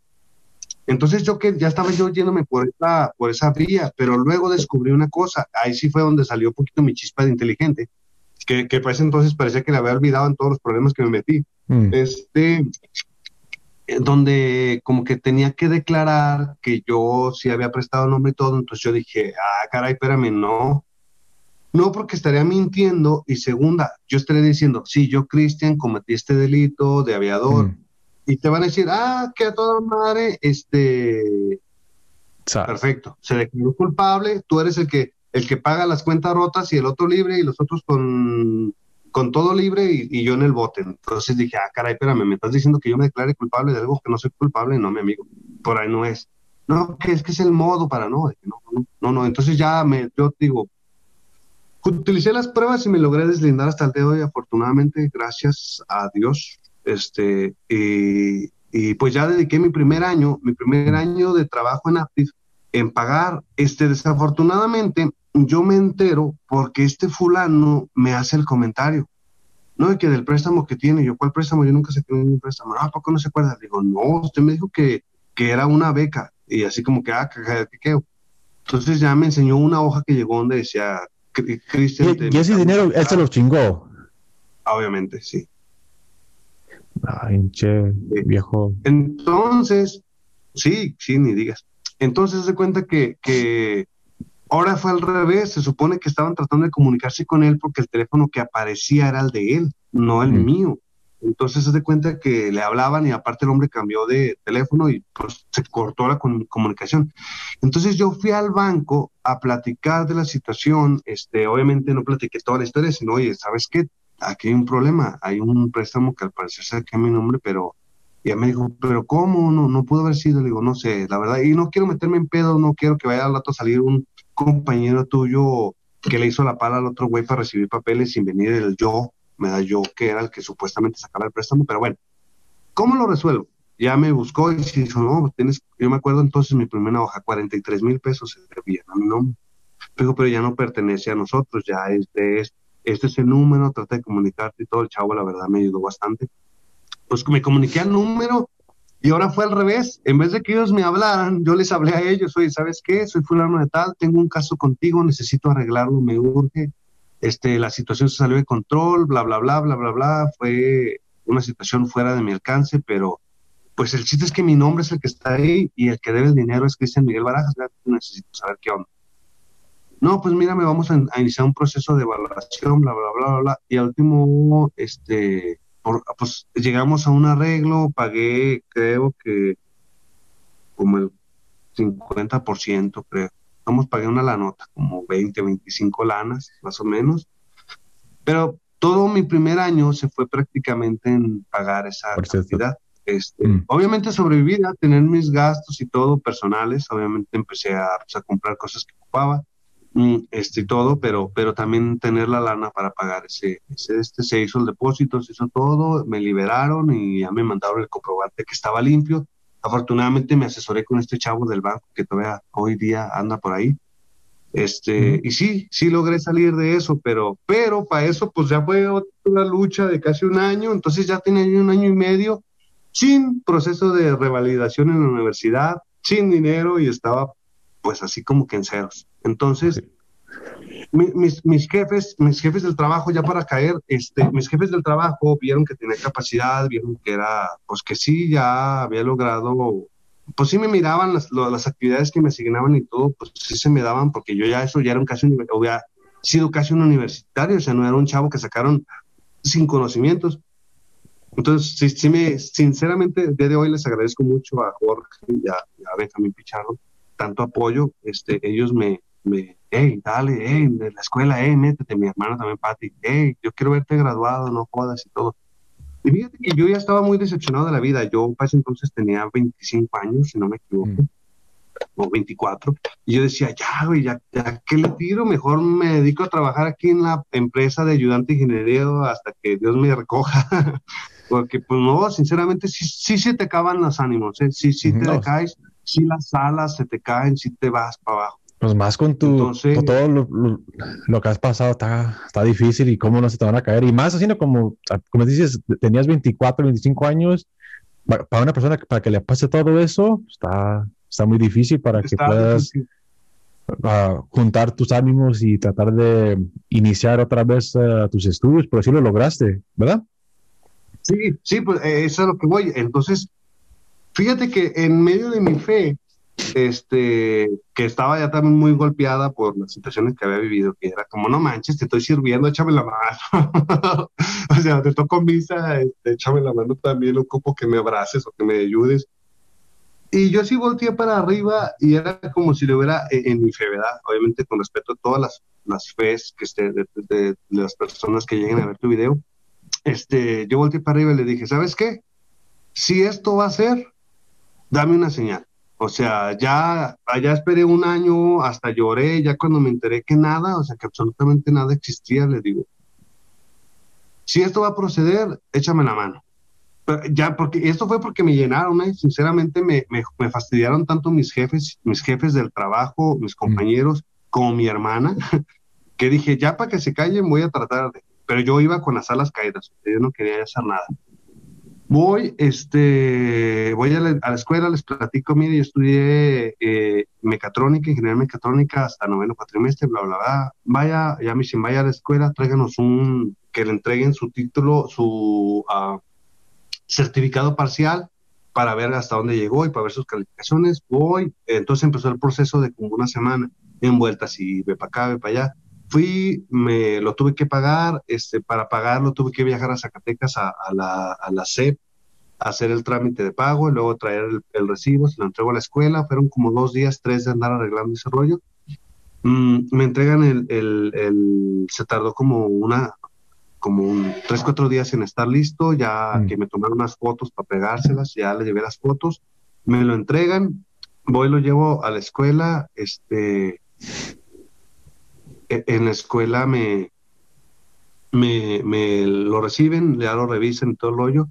Entonces yo que ya estaba yo yéndome por esa, por esa vía, pero luego descubrí una cosa, ahí sí fue donde salió un poquito mi chispa de inteligente, que, que pues entonces parecía que le había olvidado en todos los problemas que me metí. Mm. Este, donde como que tenía que declarar que yo sí había prestado nombre y todo, entonces yo dije, ah, caray, espérame, no. No, porque estaría mintiendo. Y segunda, yo estaría diciendo, sí, yo, Cristian, cometí este delito de aviador. Mm. Y te van a decir, ah, que a toda madre, este... Perfecto, se declaró culpable, tú eres el que, el que paga las cuentas rotas y el otro libre y los otros con con todo libre y, yo en el bote. Entonces dije, ah, caray, espérame, me estás diciendo que yo me declare culpable de algo que no soy culpable, no, mi amigo, por ahí no es. No, que es que es el modo para no, no, no, no, entonces ya me, yo digo, utilicé las pruebas y me logré deslindar hasta el día de hoy, afortunadamente, gracias a Dios, este, y, y pues ya dediqué mi primer año, mi primer año de trabajo en Aptiv, en pagar, este, desafortunadamente, yo me entero porque este fulano me hace el comentario. No, de que del préstamo que tiene, yo, ¿cuál préstamo? Yo nunca sé qué un préstamo. Ah, ¿por qué no se acuerda? Digo, no, usted me dijo que, que era una beca. Y así como que, ah, que qué. Entonces ya me enseñó una hoja que llegó donde decía, Cristian. ¿Y, ese dinero él se lo chingó? Obviamente, sí. Ay, che, viejo. Entonces, sí, sí, ni digas. Entonces se cuenta que, que Ahora fue al revés, se supone que estaban tratando de comunicarse con él porque el teléfono que aparecía era el de él, no el mío. Entonces se da cuenta que le hablaban y aparte el hombre cambió de teléfono y pues se cortó la comunicación. Entonces yo fui al banco a platicar de la situación, este, obviamente no platiqué toda la historia, sino, oye, ¿sabes qué? Aquí hay un problema, hay un préstamo que al parecer se a mi nombre, pero y ella me dijo, pero ¿cómo? No, no pudo haber sido. Le digo, no sé, la verdad, y no quiero meterme en pedo, no quiero que vaya al rato a salir un compañero tuyo que le hizo la pala al otro güey para recibir papeles sin venir el yo, me da yo que era el que supuestamente sacaba el préstamo, pero bueno, ¿cómo lo resuelvo? Ya me buscó y dijo, no, tienes, yo me acuerdo entonces mi primera hoja, 43 mil pesos se a mi nombre. Digo, pero ya no pertenece a nosotros, ya es de este, este es el número, trata de comunicarte y todo, el chavo la verdad me ayudó bastante. Pues me comuniqué al número y ahora fue al revés, en vez de que ellos me hablaran, yo les hablé a ellos, oye, ¿sabes qué? Soy fulano de tal, tengo un caso contigo, necesito arreglarlo, me urge, este, la situación se salió de control, bla, bla, bla, bla, bla, bla, fue una situación fuera de mi alcance, pero pues el chiste es que mi nombre es el que está ahí y el que debe el dinero es Cristian Miguel Barajas, necesito saber qué onda. No, pues mira, me vamos a, a iniciar un proceso de evaluación, bla, bla, bla, bla, bla, y al último, este, pues llegamos a un arreglo, pagué creo que como el 50%, creo. Vamos, pagué una la nota, como 20, 25 lanas, más o menos. Pero todo mi primer año se fue prácticamente en pagar esa cantidad. Este, mm. Obviamente sobrevivir a tener mis gastos y todo personales, obviamente empecé a, pues, a comprar cosas que ocupaba este, y todo, pero, pero también tener la lana para pagar ese, ese, este, se hizo el depósito, se hizo todo, me liberaron y ya me mandaron el comprobante que estaba limpio. Afortunadamente me asesoré con este chavo del banco que todavía hoy día anda por ahí. Este, y sí, sí logré salir de eso, pero, pero para eso pues ya fue una lucha de casi un año, entonces ya tenía un año y medio sin proceso de revalidación en la universidad, sin dinero y estaba pues así como que en ceros. Entonces, mis, mis, jefes, mis jefes del trabajo, ya para caer, este, mis jefes del trabajo vieron que tenía capacidad, vieron que era, pues que sí, ya había logrado, pues sí me miraban las, las actividades que me asignaban y todo, pues sí se me daban, porque yo ya eso ya era un caso, ya sido casi un universitario, o sea, no era un chavo que sacaron sin conocimientos. Entonces, sí, sí me, sinceramente, el día de hoy les agradezco mucho a Jorge y a, a Benjamín Pichardo, tanto apoyo, este, ellos me, me, hey, dale, hey, de la escuela, hey, métete, mi hermano también, Pati, hey, yo quiero verte graduado, no jodas y todo. Y fíjate que yo ya estaba muy decepcionado de la vida, yo para ese entonces tenía 25 años, si no me equivoco. Mm o 24. Y yo decía, ya, güey, ya, ya, ¿qué le tiro? Mejor me dedico a trabajar aquí en la empresa de ayudante ingeniero hasta que Dios me recoja. <laughs> Porque, pues no, sinceramente, sí, sí se te acaban los ánimos, ¿eh? sí, sí te caes, sí las alas se te caen, sí te vas para abajo. Pues más con tu, todo lo, lo, que has pasado está, está difícil y cómo no se te van a caer. Y más haciendo como, como dices, tenías 24, 25 años, para una persona para que le pase todo eso, está, está muy difícil para que puedas ah, juntar tus ánimos y tratar de iniciar otra vez ah, tus estudios, pero sí lo lograste, ¿verdad? Sí, sí, pues eh, eso es lo que voy. Entonces, fíjate que en medio de mi fe, este, que estaba ya también muy golpeada por las situaciones que había vivido, que era como, no manches, te estoy sirviendo, échame la mano. <laughs> o sea, te toco misa, este, échame la mano también, ocupo que me abraces o que me ayudes. Y yo sí volteé para arriba y era como si lo hubiera en, mi fe, ¿verdad? Obviamente con respeto a todas las, las fes que esté de, de, las personas que lleguen a ver tu video. Este, yo volteé para arriba y le dije, ¿sabes qué? Si esto va a ser, dame una señal. O sea, ya allá esperé un año, hasta lloré, ya cuando me enteré que nada, o sea, que absolutamente nada existía, le digo, si esto va a proceder, échame la mano ya, porque esto fue porque me llenaron, ¿eh? sinceramente me, me, me, fastidiaron tanto mis jefes, mis jefes del trabajo, mis mm. compañeros, como mi hermana, <laughs> que dije, ya para que se callen voy a tratar de, pero yo iba con las alas caídas, yo no quería hacer nada. Voy, este, voy a la, escuela, les platico, mire, yo estudié eh, mecatrónica, ingeniería mecatrónica hasta noveno cuatrimestre, bla, bla, bla. Vaya, ya me dicen, vaya a la escuela, tráiganos un, que le entreguen su título, su, uh, certificado parcial para ver hasta dónde llegó y para ver sus calificaciones. Voy, entonces empezó el proceso de como una semana en vueltas y ve para acá, ve para allá. Fui, me lo tuve que pagar, este, para pagarlo tuve que viajar a Zacatecas a, la, a la CEP, a hacer el trámite de pago y luego traer el, recibo, se lo entrego a la escuela, fueron como dos días, tres de andar arreglando ese rollo. Mm, me entregan el, el, el, se tardó como una, como un, tres, cuatro días en estar listo, ya mm. que me tomaron unas fotos para pegárselas, ya le llevé las fotos, me lo entregan, voy, lo llevo a la escuela, este, en la escuela me, me, me lo reciben, ya lo revisan todo el rollo,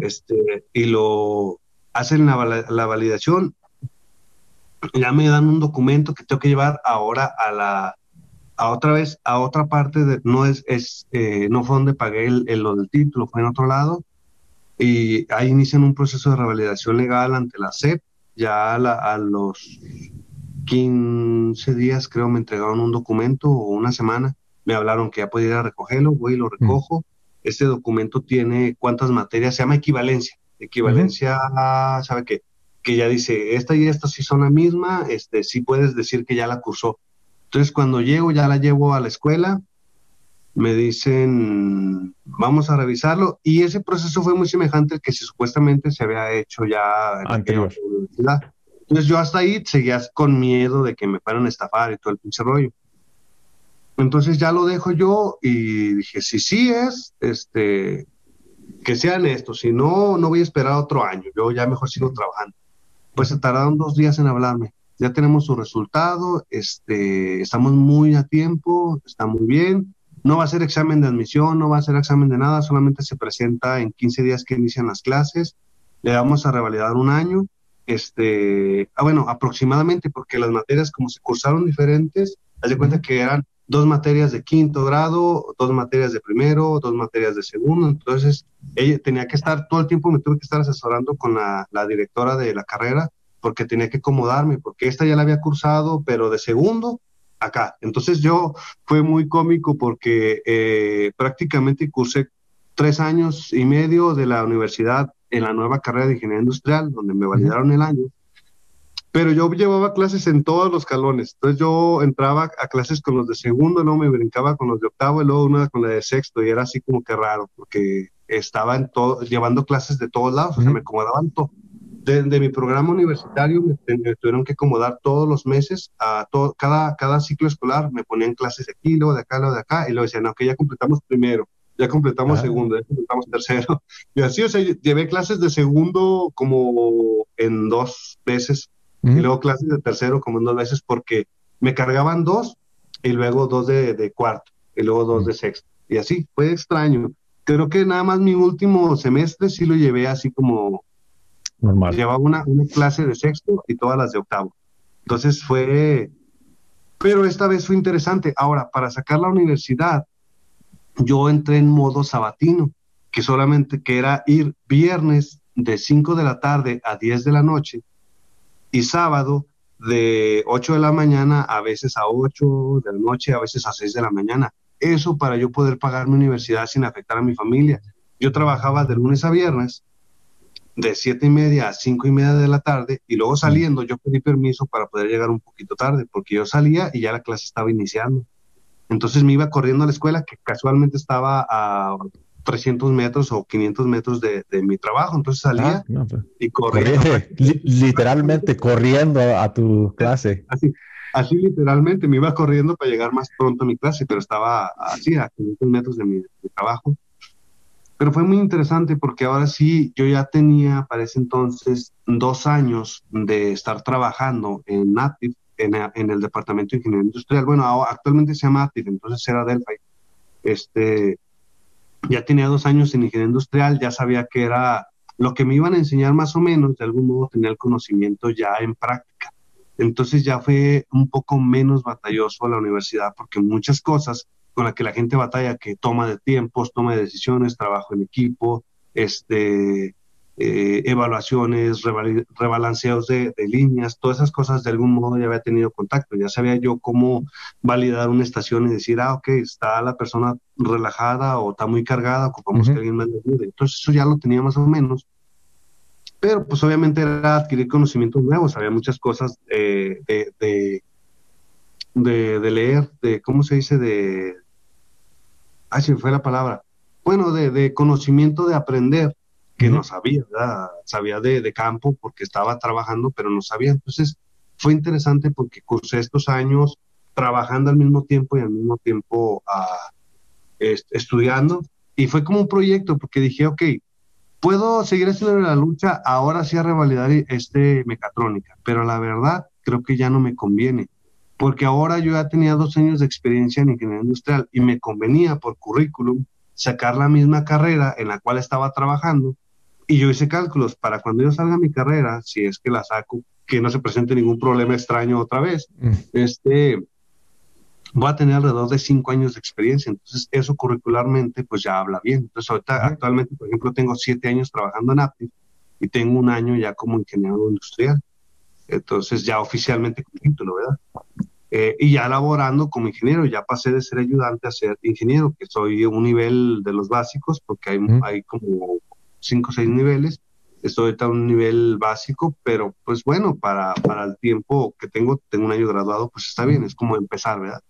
este, y lo hacen la, la validación, ya me dan un documento que tengo que llevar ahora a la, a otra vez, a otra parte, de, no es, es eh, no fue donde pagué el, lo del título, fue en otro lado, y ahí inician un proceso de revalidación legal ante la SEP, ya a, los 15 días creo me entregaron un documento o una semana, me hablaron que ya podía ir a recogerlo, voy y lo recojo, este documento tiene cuántas materias, se llama equivalencia, equivalencia, ¿sabe qué? Que ya dice, esta y esta sí son la misma, este, sí puedes decir que ya la cursó. Entonces, cuando llego, ya la llevo a la escuela, me dicen, vamos a revisarlo, y ese proceso fue muy semejante al que supuestamente se había hecho ya en. La universidad. Entonces, yo hasta ahí seguía con miedo de que me fueran a estafar y todo el pinche rollo. Entonces ya lo dejo yo y dije, si sí es, este, que sean estos, si no, no voy a esperar otro año, yo ya mejor sigo trabajando. Pues se tardaron dos días en hablarme ya tenemos su resultado, este, estamos muy a tiempo, está muy bien. No va a ser examen de admisión, no va a ser examen de nada, solamente se presenta en 15 días que inician las clases. Le vamos a revalidar un año. Este, ah, bueno, aproximadamente, porque las materias como se cursaron diferentes, haz de cuenta que eran dos materias de quinto grado, dos materias de primero, dos materias de segundo. Entonces, ella tenía que estar todo el tiempo, me tuve que estar asesorando con la, la directora de la carrera porque tenía que acomodarme, porque esta ya la había cursado, pero de segundo acá. Entonces yo fue muy cómico porque eh, prácticamente cursé tres años y medio de la universidad en la nueva carrera de ingeniería industrial, donde me validaron el año. pero yo llevaba clases en todos los calones. Entonces yo entraba a clases con los de segundo, no me brincaba con los de octavo y luego una con la de sexto y era así como que raro porque estaba en todo, llevando clases de todos lados, o sea, me acomodaban todo. De, mi programa universitario me, tuvieron que acomodar todos los meses, a todo, cada, cada ciclo escolar me ponían clases de aquí, luego de acá, luego de acá, y luego decían, no, que ya completamos primero, ya completamos ah. segundo, ya completamos tercero. <laughs> Y así, o sea, llevé clases de segundo como en dos veces y luego clases de tercero como en dos veces porque me cargaban dos y luego dos de, cuarto y luego dos de sexto. Y así, fue extraño. Creo que nada más mi último semestre sí lo llevé así como... Normal. Llevaba una, una clase de sexto y todas las de octavo. Entonces fue... Pero esta vez fue interesante. Ahora, para sacar la universidad, yo entré en modo sabatino, que solamente que era ir viernes de 5 de la tarde a 10 de la noche y sábado de 8 de la mañana a veces a 8 de la noche, a veces a 6 de la mañana. Eso para yo poder pagar mi universidad sin afectar a mi familia. Yo trabajaba de lunes a viernes, de 7 y media a 5 y media de la tarde, y luego saliendo yo pedí permiso para poder llegar un poquito tarde, porque yo salía y ya la clase estaba iniciando. Entonces me iba corriendo a la escuela, que casualmente estaba a 300 metros o 500 metros de, mi trabajo. Entonces salía ah, pues, y corría. <laughs> literalmente corriendo a, tu clase. Así, así literalmente me iba corriendo para llegar más pronto a mi clase, pero estaba así a 500 metros de mi, trabajo. Pero fue muy interesante porque ahora sí, yo ya tenía para ese entonces dos años de estar trabajando en Native, en, el Departamento de Ingeniería Industrial. Bueno, actualmente se llama entonces era Delphi. Este, ya tenía dos años en ingeniería industrial, ya sabía que era lo que me iban a enseñar más o menos, de algún modo tenía el conocimiento ya en práctica. Entonces ya fue un poco menos batalloso la universidad porque muchas cosas con las que la gente batalla, que toma de tiempos, toma de decisiones, trabajo en equipo, este, eh, evaluaciones, rebalanceos de, líneas, todas esas cosas de algún modo ya había tenido contacto, ya sabía yo cómo validar una estación y decir, ah, ok, está la persona relajada o está muy cargada, ocupamos que alguien me ayude. Entonces eso ya lo tenía más o menos. Pero pues obviamente era adquirir conocimientos nuevos, había muchas cosas de, de, de, leer, de, ¿cómo se dice? De... Ah, se me fue la palabra. Bueno, de, de conocimiento de aprender que no sabía, sabía de, campo porque estaba trabajando, pero no sabía. Entonces fue interesante porque cursé estos años trabajando al mismo tiempo y al mismo tiempo ah, estudiando. Y fue como un proyecto porque dije, ok, puedo seguir haciendo la lucha, ahora sí a revalidar este mecatrónica, pero la verdad creo que ya no me conviene, porque ahora yo ya tenía dos años de experiencia en ingeniería industrial y me convenía por currículum sacar la misma carrera en la cual estaba trabajando y yo hice cálculos para cuando yo salga mi carrera, si es que la saco, que no se presente ningún problema extraño otra vez, mm. este, voy a tener alrededor de cinco años de experiencia. Entonces, eso curricularmente, pues ya habla bien. Entonces, ahorita, actualmente, por ejemplo, tengo siete años trabajando en Aptiv y tengo un año ya como ingeniero industrial. Entonces, ya oficialmente con título, ¿verdad? Eh, y ya laborando como ingeniero, ya pasé de ser ayudante a ser ingeniero, que soy un nivel de los básicos, porque hay, hay como cinco o seis niveles. Estoy ahorita a un nivel básico, pero pues bueno, para, para el tiempo que tengo, tengo un año graduado, pues está bien, es como empezar, ¿verdad?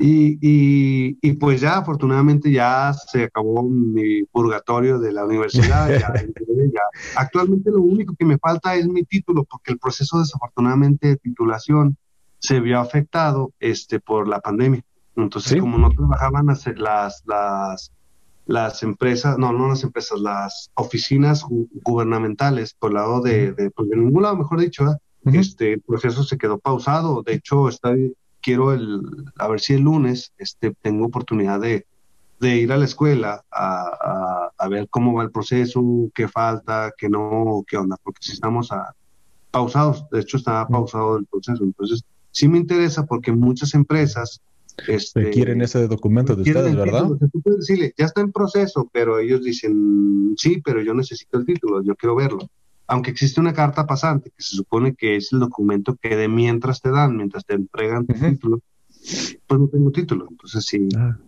Y, y, y, pues ya afortunadamente ya se acabó mi purgatorio de la universidad. ya, <laughs> ya. Actualmente lo único que me falta es mi título, porque el proceso desafortunadamente de titulación se vio afectado este, por la pandemia. Entonces, como no trabajaban las, las, las las empresas, no, no las empresas, las oficinas gubernamentales por el lado de, de, pues de ningún lado, mejor dicho, este el proceso se quedó pausado. De hecho, está, quiero el, a ver si el lunes este, tengo oportunidad de, de ir a la escuela a, a, ver cómo va el proceso, qué falta, qué no, qué onda, porque si estamos a, pausados, de hecho está pausado el proceso. Entonces, sí me interesa porque muchas empresas este, quieren ese documento de ustedes, ¿verdad? tú puedes decirle, ya está en proceso, pero ellos dicen, sí, pero yo necesito el título, yo quiero verlo. Aunque existe una carta pasante, que se supone que es el documento que de mientras te dan, mientras te entregan tu título, pues no tengo título. Entonces sí. Ah,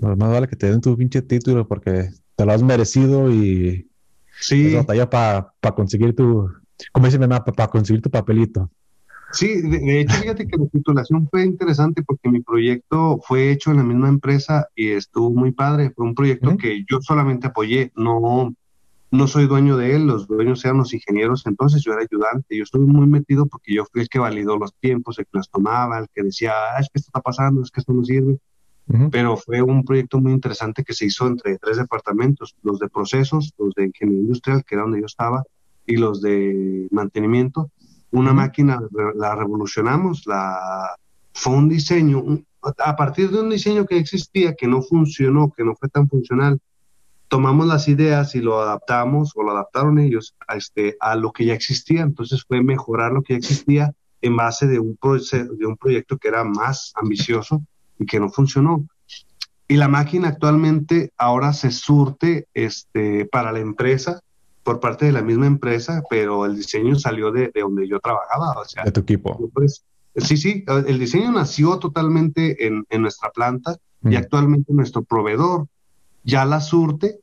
más vale que te den tu pinche título porque te lo has merecido y sí. es batalla para conseguir tu, como dice mi mamá, para conseguir tu papelito. Sí, de, hecho, fíjate que la titulación fue interesante porque mi proyecto fue hecho en la misma empresa y estuvo muy padre. Fue un proyecto que yo solamente apoyé, no, no soy dueño de él, los dueños eran los ingenieros, entonces yo era ayudante. Yo estuve muy metido porque yo fui el que validó los tiempos, el que los tomaba, el que decía, ah, es que esto está pasando, es que esto no sirve. Pero fue un proyecto muy interesante que se hizo entre tres departamentos, los de procesos, los de ingeniería industrial, que era donde yo estaba, y los de mantenimiento una máquina la revolucionamos, la, fue un diseño, a partir de un diseño que existía, que no funcionó, que no fue tan funcional, tomamos las ideas y lo adaptamos o lo adaptaron ellos a, este, a lo que ya existía. Entonces fue mejorar lo que ya existía en base de un, de un proyecto que era más ambicioso y que no funcionó. Y la máquina actualmente ahora se surte este, para la empresa por parte de la misma empresa, pero el diseño salió de, de donde yo trabajaba. O sea, de tu equipo. Pues, sí, sí, el diseño nació totalmente en, en nuestra planta y actualmente nuestro proveedor ya la surte,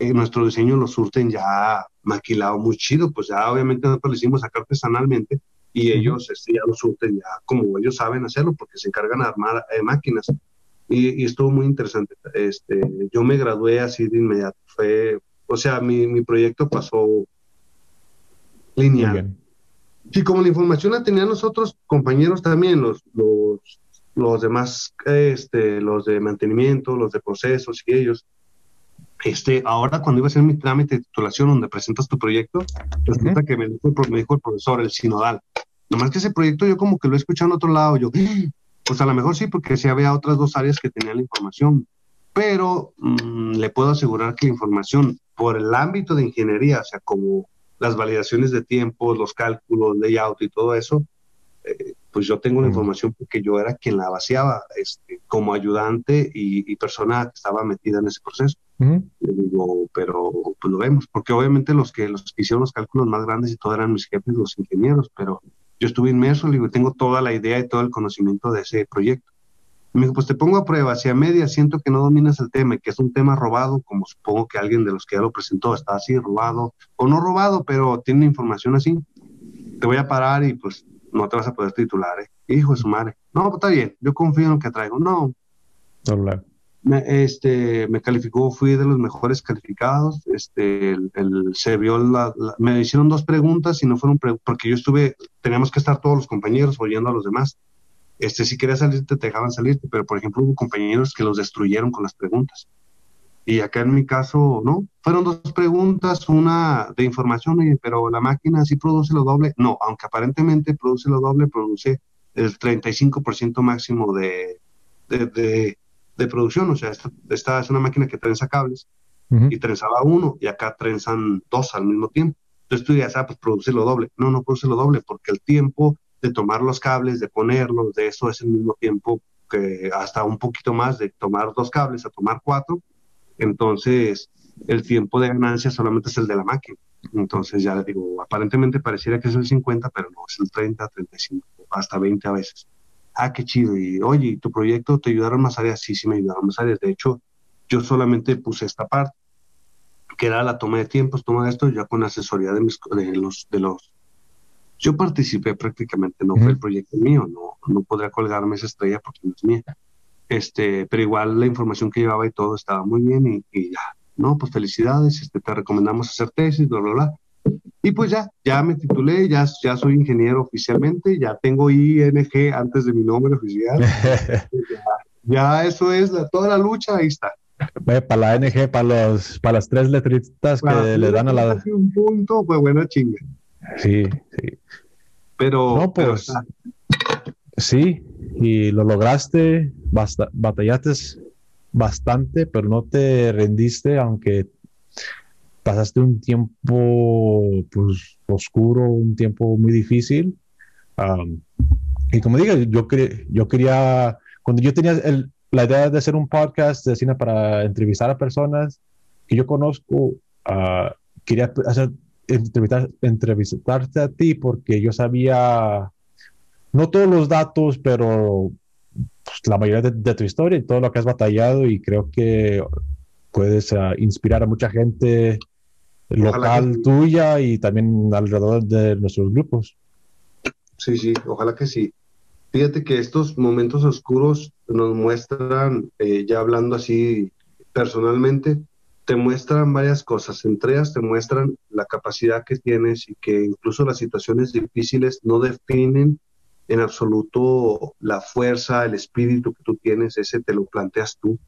eh, nuestro diseño lo surten ya maquilado muy chido, pues ya obviamente nosotros lo hicimos acá artesanalmente y ellos este, ya lo surten ya como ellos saben hacerlo porque se encargan de armar eh, máquinas. Y, y, estuvo muy interesante. Este, yo me gradué así de inmediato. Fue, o sea, mi, mi proyecto pasó lineal. Y como la información la tenían nosotros, compañeros también, los, los, los demás, este, los de mantenimiento, los de procesos y ellos, este, ahora cuando iba a hacer mi trámite de titulación donde presentas tu proyecto, resulta que me dijo, me dijo, el profesor, el sinodal. Nomás que ese proyecto yo como que lo he escuchado en otro lado, yo, pues a lo mejor sí, porque sí había otras dos áreas que tenían la información, pero mm, le puedo asegurar que la información por el ámbito de ingeniería, o sea, como las validaciones de tiempos, los cálculos, layout y todo eso, eh, pues yo tengo la información porque yo era quien la vaciaba este, como ayudante y, persona que estaba metida en ese proceso. Le digo, pero pues lo vemos, porque obviamente los que, los que hicieron los cálculos más grandes y todo eran mis jefes, los ingenieros, pero yo estuve inmerso, le digo, tengo toda la idea y todo el conocimiento de ese proyecto. Me dijo, pues te pongo a prueba, si a media siento que no dominas el tema y que es un tema robado, como supongo que alguien de los que ya lo presentó está así, robado, o no robado, pero tiene información así, te voy a parar y pues no te vas a poder titular, ¿eh? Hijo de su madre. No, pues está bien, yo confío en lo que traigo. No. Me, este, me calificó, fui de los mejores calificados, este, el, se vio la, me hicieron dos preguntas y no fueron, porque yo estuve, teníamos que estar todos los compañeros oyendo a los demás este, si querías salirte, te dejaban salirte, pero por ejemplo hubo compañeros que los destruyeron con las preguntas. Y acá en mi caso, no, fueron dos preguntas, una de información, pero la máquina sí produce lo doble. No, aunque aparentemente produce lo doble, produce el 35% máximo de, de, de, producción. O sea, esta, es una máquina que trenza cables y trenzaba uno y acá trenzan dos al mismo tiempo. Entonces tú dirías, ah, pues produce lo doble. No, no produce lo doble porque el tiempo de tomar los cables, de ponerlos, de eso es el mismo tiempo que hasta un poquito más de tomar dos cables a tomar cuatro. Entonces, el tiempo de ganancia solamente es el de la máquina. Entonces, ya le digo, aparentemente pareciera que es el 50, pero no, es el 30, 35, hasta 20 a veces. Ah, qué chido. Y oye, ¿tu proyecto te ayudaron más áreas? Sí, sí me ayudaron más áreas. De hecho, yo solamente puse esta parte, que era la toma de tiempos, toma de esto, ya con asesoría de, mis, de, los, de los yo participé prácticamente, no fue el proyecto mío, no, no podría colgarme esa estrella porque no es mía. Este, pero igual la información que llevaba y todo estaba muy bien y, ya, no, pues felicidades, este, te recomendamos hacer tesis, bla, bla, bla. Y pues ya, ya me titulé, ya, ya soy ingeniero oficialmente, ya tengo ING antes de mi nombre oficial. <laughs> ya, eso es toda la lucha, ahí está. para la ANG, para, los, para las tres letritas que le dan a la... Un punto, pues bueno, chingue. Sí, sí. Pero, no, pues, sí, y lo lograste, batallaste bastante, pero no te rendiste, aunque pasaste un tiempo pues, oscuro, un tiempo muy difícil. y como digo, yo, yo quería, cuando yo tenía la idea de hacer un podcast de cine para entrevistar a personas que yo conozco, uh, quería hacer entrevistar, entrevistarte a ti porque yo sabía, no todos los datos, pero pues, la mayoría de, tu historia y todo lo que has batallado y creo que puedes ah, inspirar a mucha gente local tuya y también alrededor de nuestros grupos. Sí, sí, ojalá que sí. Fíjate que estos momentos oscuros nos muestran, eh, ya hablando así personalmente, te muestran varias cosas. Entre ellas te muestran la capacidad que tienes y que incluso las situaciones difíciles no definen en absoluto la fuerza, el espíritu que tú tienes, ese te lo planteas tú.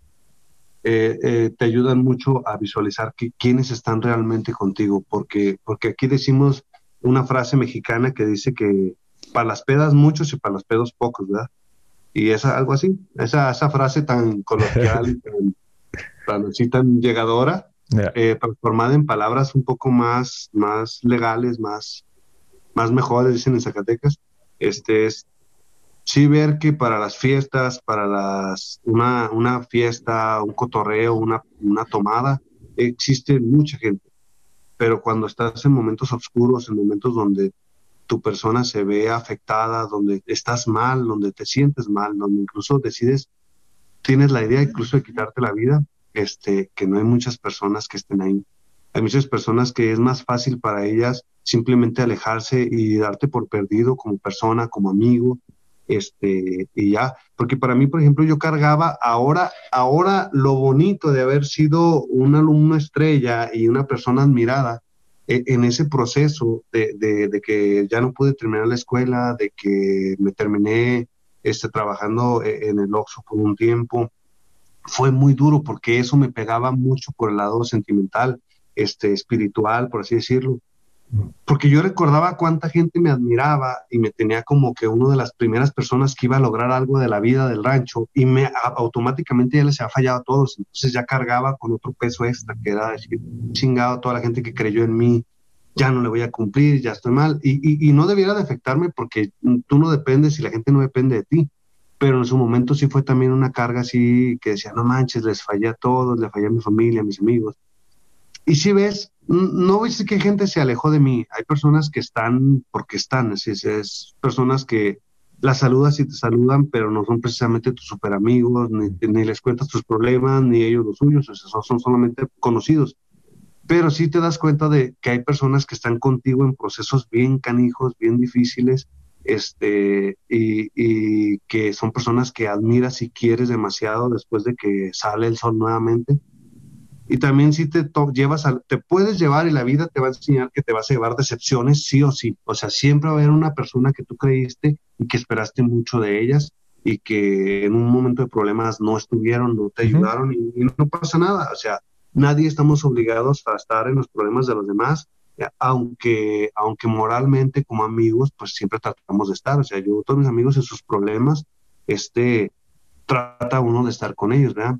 Eh, eh, te ayudan mucho a visualizar que, quiénes están realmente contigo, porque, porque aquí decimos una frase mexicana que dice que para las pedas muchos y para los pedos pocos, ¿verdad? Y es algo así, esa, esa frase tan coloquial y <laughs> tan, tan llegadora, eh, transformada en palabras un poco más, más legales, más, más mejores, dicen en Zacatecas, este es sí ver que para las fiestas, para las, una, una fiesta, un cotorreo, una, una tomada, existe mucha gente. Pero cuando estás en momentos oscuros, en momentos donde tu persona se ve afectada, donde estás mal, donde te sientes mal, donde incluso decides, tienes la idea incluso de quitarte la vida, este, que no hay muchas personas que estén ahí. Hay muchas personas que es más fácil para ellas simplemente alejarse y darte por perdido como persona, como amigo, este, y ya, porque para mí, por ejemplo, yo cargaba ahora, ahora lo bonito de haber sido un alumno estrella y una persona admirada, e, en ese proceso de, que ya no pude terminar la escuela, de que me terminé este, trabajando e, en el Oxxo por un tiempo, fue muy duro porque eso me pegaba mucho por el lado sentimental, este, espiritual, por así decirlo. Porque yo recordaba cuánta gente me admiraba y me tenía como que una de las primeras personas que iba a lograr algo de la vida del rancho y me automáticamente ya les había fallado a todos, entonces ya cargaba con otro peso extra que era decir, chingado toda la gente que creyó en mí, ya no le voy a cumplir, ya estoy mal y, y, no debiera de afectarme porque tú no dependes y la gente no depende de ti, pero en su momento sí fue también una carga así que decía, no manches, les fallé a todos, le fallé a mi familia, a mis amigos. Y si ves, no ves que gente se alejó de mí. Hay personas que están porque están, es, es personas que las saludas y te saludan, pero no son precisamente tus super amigos, ni, les cuentas tus problemas, ni ellos los suyos, o sea, son solamente conocidos. Pero sí te das cuenta de que hay personas que están contigo en procesos bien canijos, bien difíciles, este, y, y que son personas que admiras y quieres demasiado después de que sale el sol nuevamente y también si te llevas, te puedes llevar y la vida te va a enseñar que te vas a llevar decepciones sí o sí. O sea, siempre va a haber una persona que tú creíste y que esperaste mucho de ellas y que en un momento de problemas no estuvieron, no te ayudaron y, no pasa nada. O sea, nadie estamos obligados a estar en los problemas de los demás, aunque, aunque moralmente como amigos, pues siempre tratamos de estar. O sea, yo, todos mis amigos en sus problemas, este, trata uno de estar con ellos, ¿verdad?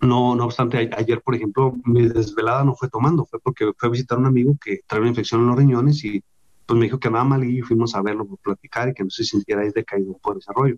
No, no obstante, ayer, por ejemplo, mi desvelada no fue tomando, fue porque fue a visitar a un amigo que trae una infección en los riñones y pues me dijo que andaba mal y fuimos a verlo, platicar y que no se sintiera decaído por desarrollo.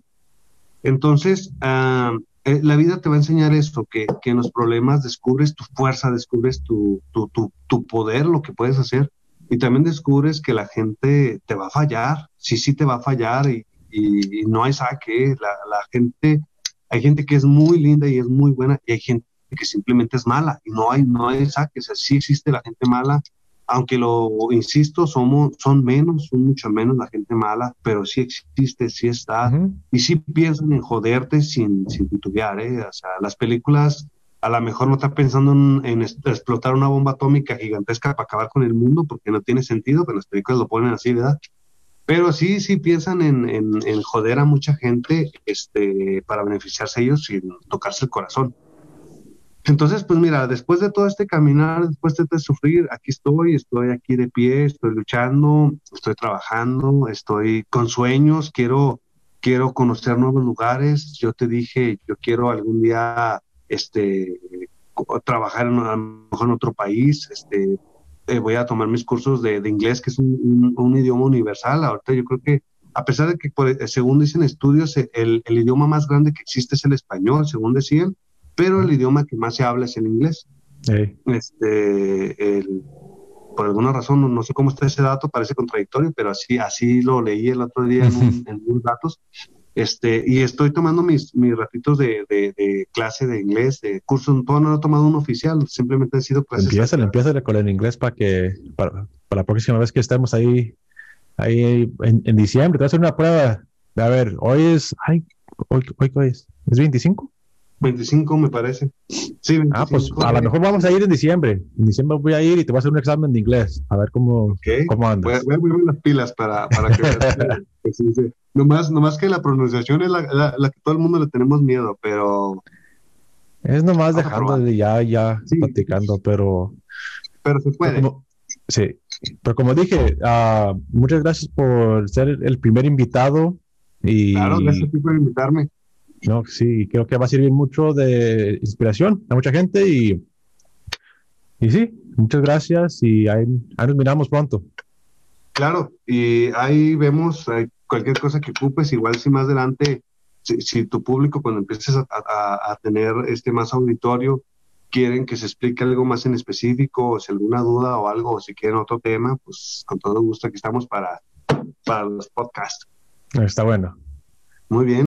Entonces, ah, eh, la vida te va a enseñar esto, que, en los problemas descubres tu fuerza, descubres tu, tu, tu, poder, lo que puedes hacer, y también descubres que la gente te va a fallar, sí, sí te va a fallar y, y, no hay saque, la, la gente hay gente que es muy linda y es muy buena y hay gente que simplemente es mala y no hay, no hay saques, sí existe la gente mala, aunque lo insisto, somos, son menos, son mucho menos la gente mala, pero sí existe, sí está, y sí piensan en joderte sin, sin titubear, ¿eh? O sea, las películas a lo mejor no están pensando en, explotar una bomba atómica gigantesca para acabar con el mundo, porque no tiene sentido, pero las películas lo ponen así, ¿verdad? Pero sí, sí piensan en, en, joder a mucha gente este, para beneficiarse ellos sin tocarse el corazón. Entonces, pues mira, después de todo este caminar, después de este sufrir, aquí estoy, estoy aquí de pie, estoy luchando, estoy trabajando, estoy con sueños, quiero, quiero conocer nuevos lugares. Yo te dije, yo quiero algún día este, trabajar en, a lo mejor en otro país, este, eh, voy a tomar mis cursos de, inglés, que es un, idioma universal. Ahorita yo creo que, a pesar de que, eh, según dicen estudios, eh, el, idioma más grande que existe es el español, según decían, pero el idioma que más se habla es el inglés. Este, por alguna razón, no, sé cómo está ese dato, parece contradictorio, pero así, así lo leí el otro día en, unos <laughs> datos. Este, y estoy tomando mis, mis ratitos de, de, clase de inglés, de curso, todo no he tomado un oficial, simplemente han sido clases. Empieza, empieza con el inglés para que, para, para, la próxima vez que estemos ahí, ahí en, en, diciembre, te voy a hacer una prueba. A ver, hoy es, ay, hoy, hoy, es, ¿es 25? 25 me parece. Sí, Ah, pues a lo mejor vamos a ir en diciembre. En diciembre voy a ir y te voy a hacer un examen de inglés. A ver cómo, cómo andas. Voy, a poner las pilas para, para que veas. que, <laughs> nomás, nomás que la pronunciación es la, la, que todo el mundo le tenemos miedo, pero... Es nomás dejando de ya, ya platicando, pero... Pero se puede. sí, pero como dije, uh, muchas gracias por ser el primer invitado. Y, claro, gracias por invitarme. No, sí, creo que va a servir mucho de inspiración a mucha gente y, y sí, muchas gracias y ahí, nos miramos pronto. Claro, y ahí vemos cualquier cosa que ocupes, igual si más adelante, si, tu público cuando empieces a, tener este más auditorio, quieren que se explique algo más en específico, o si alguna duda o algo, o si quieren otro tema, pues con todo gusto aquí estamos para, para los podcasts. Está bueno. Muy bien.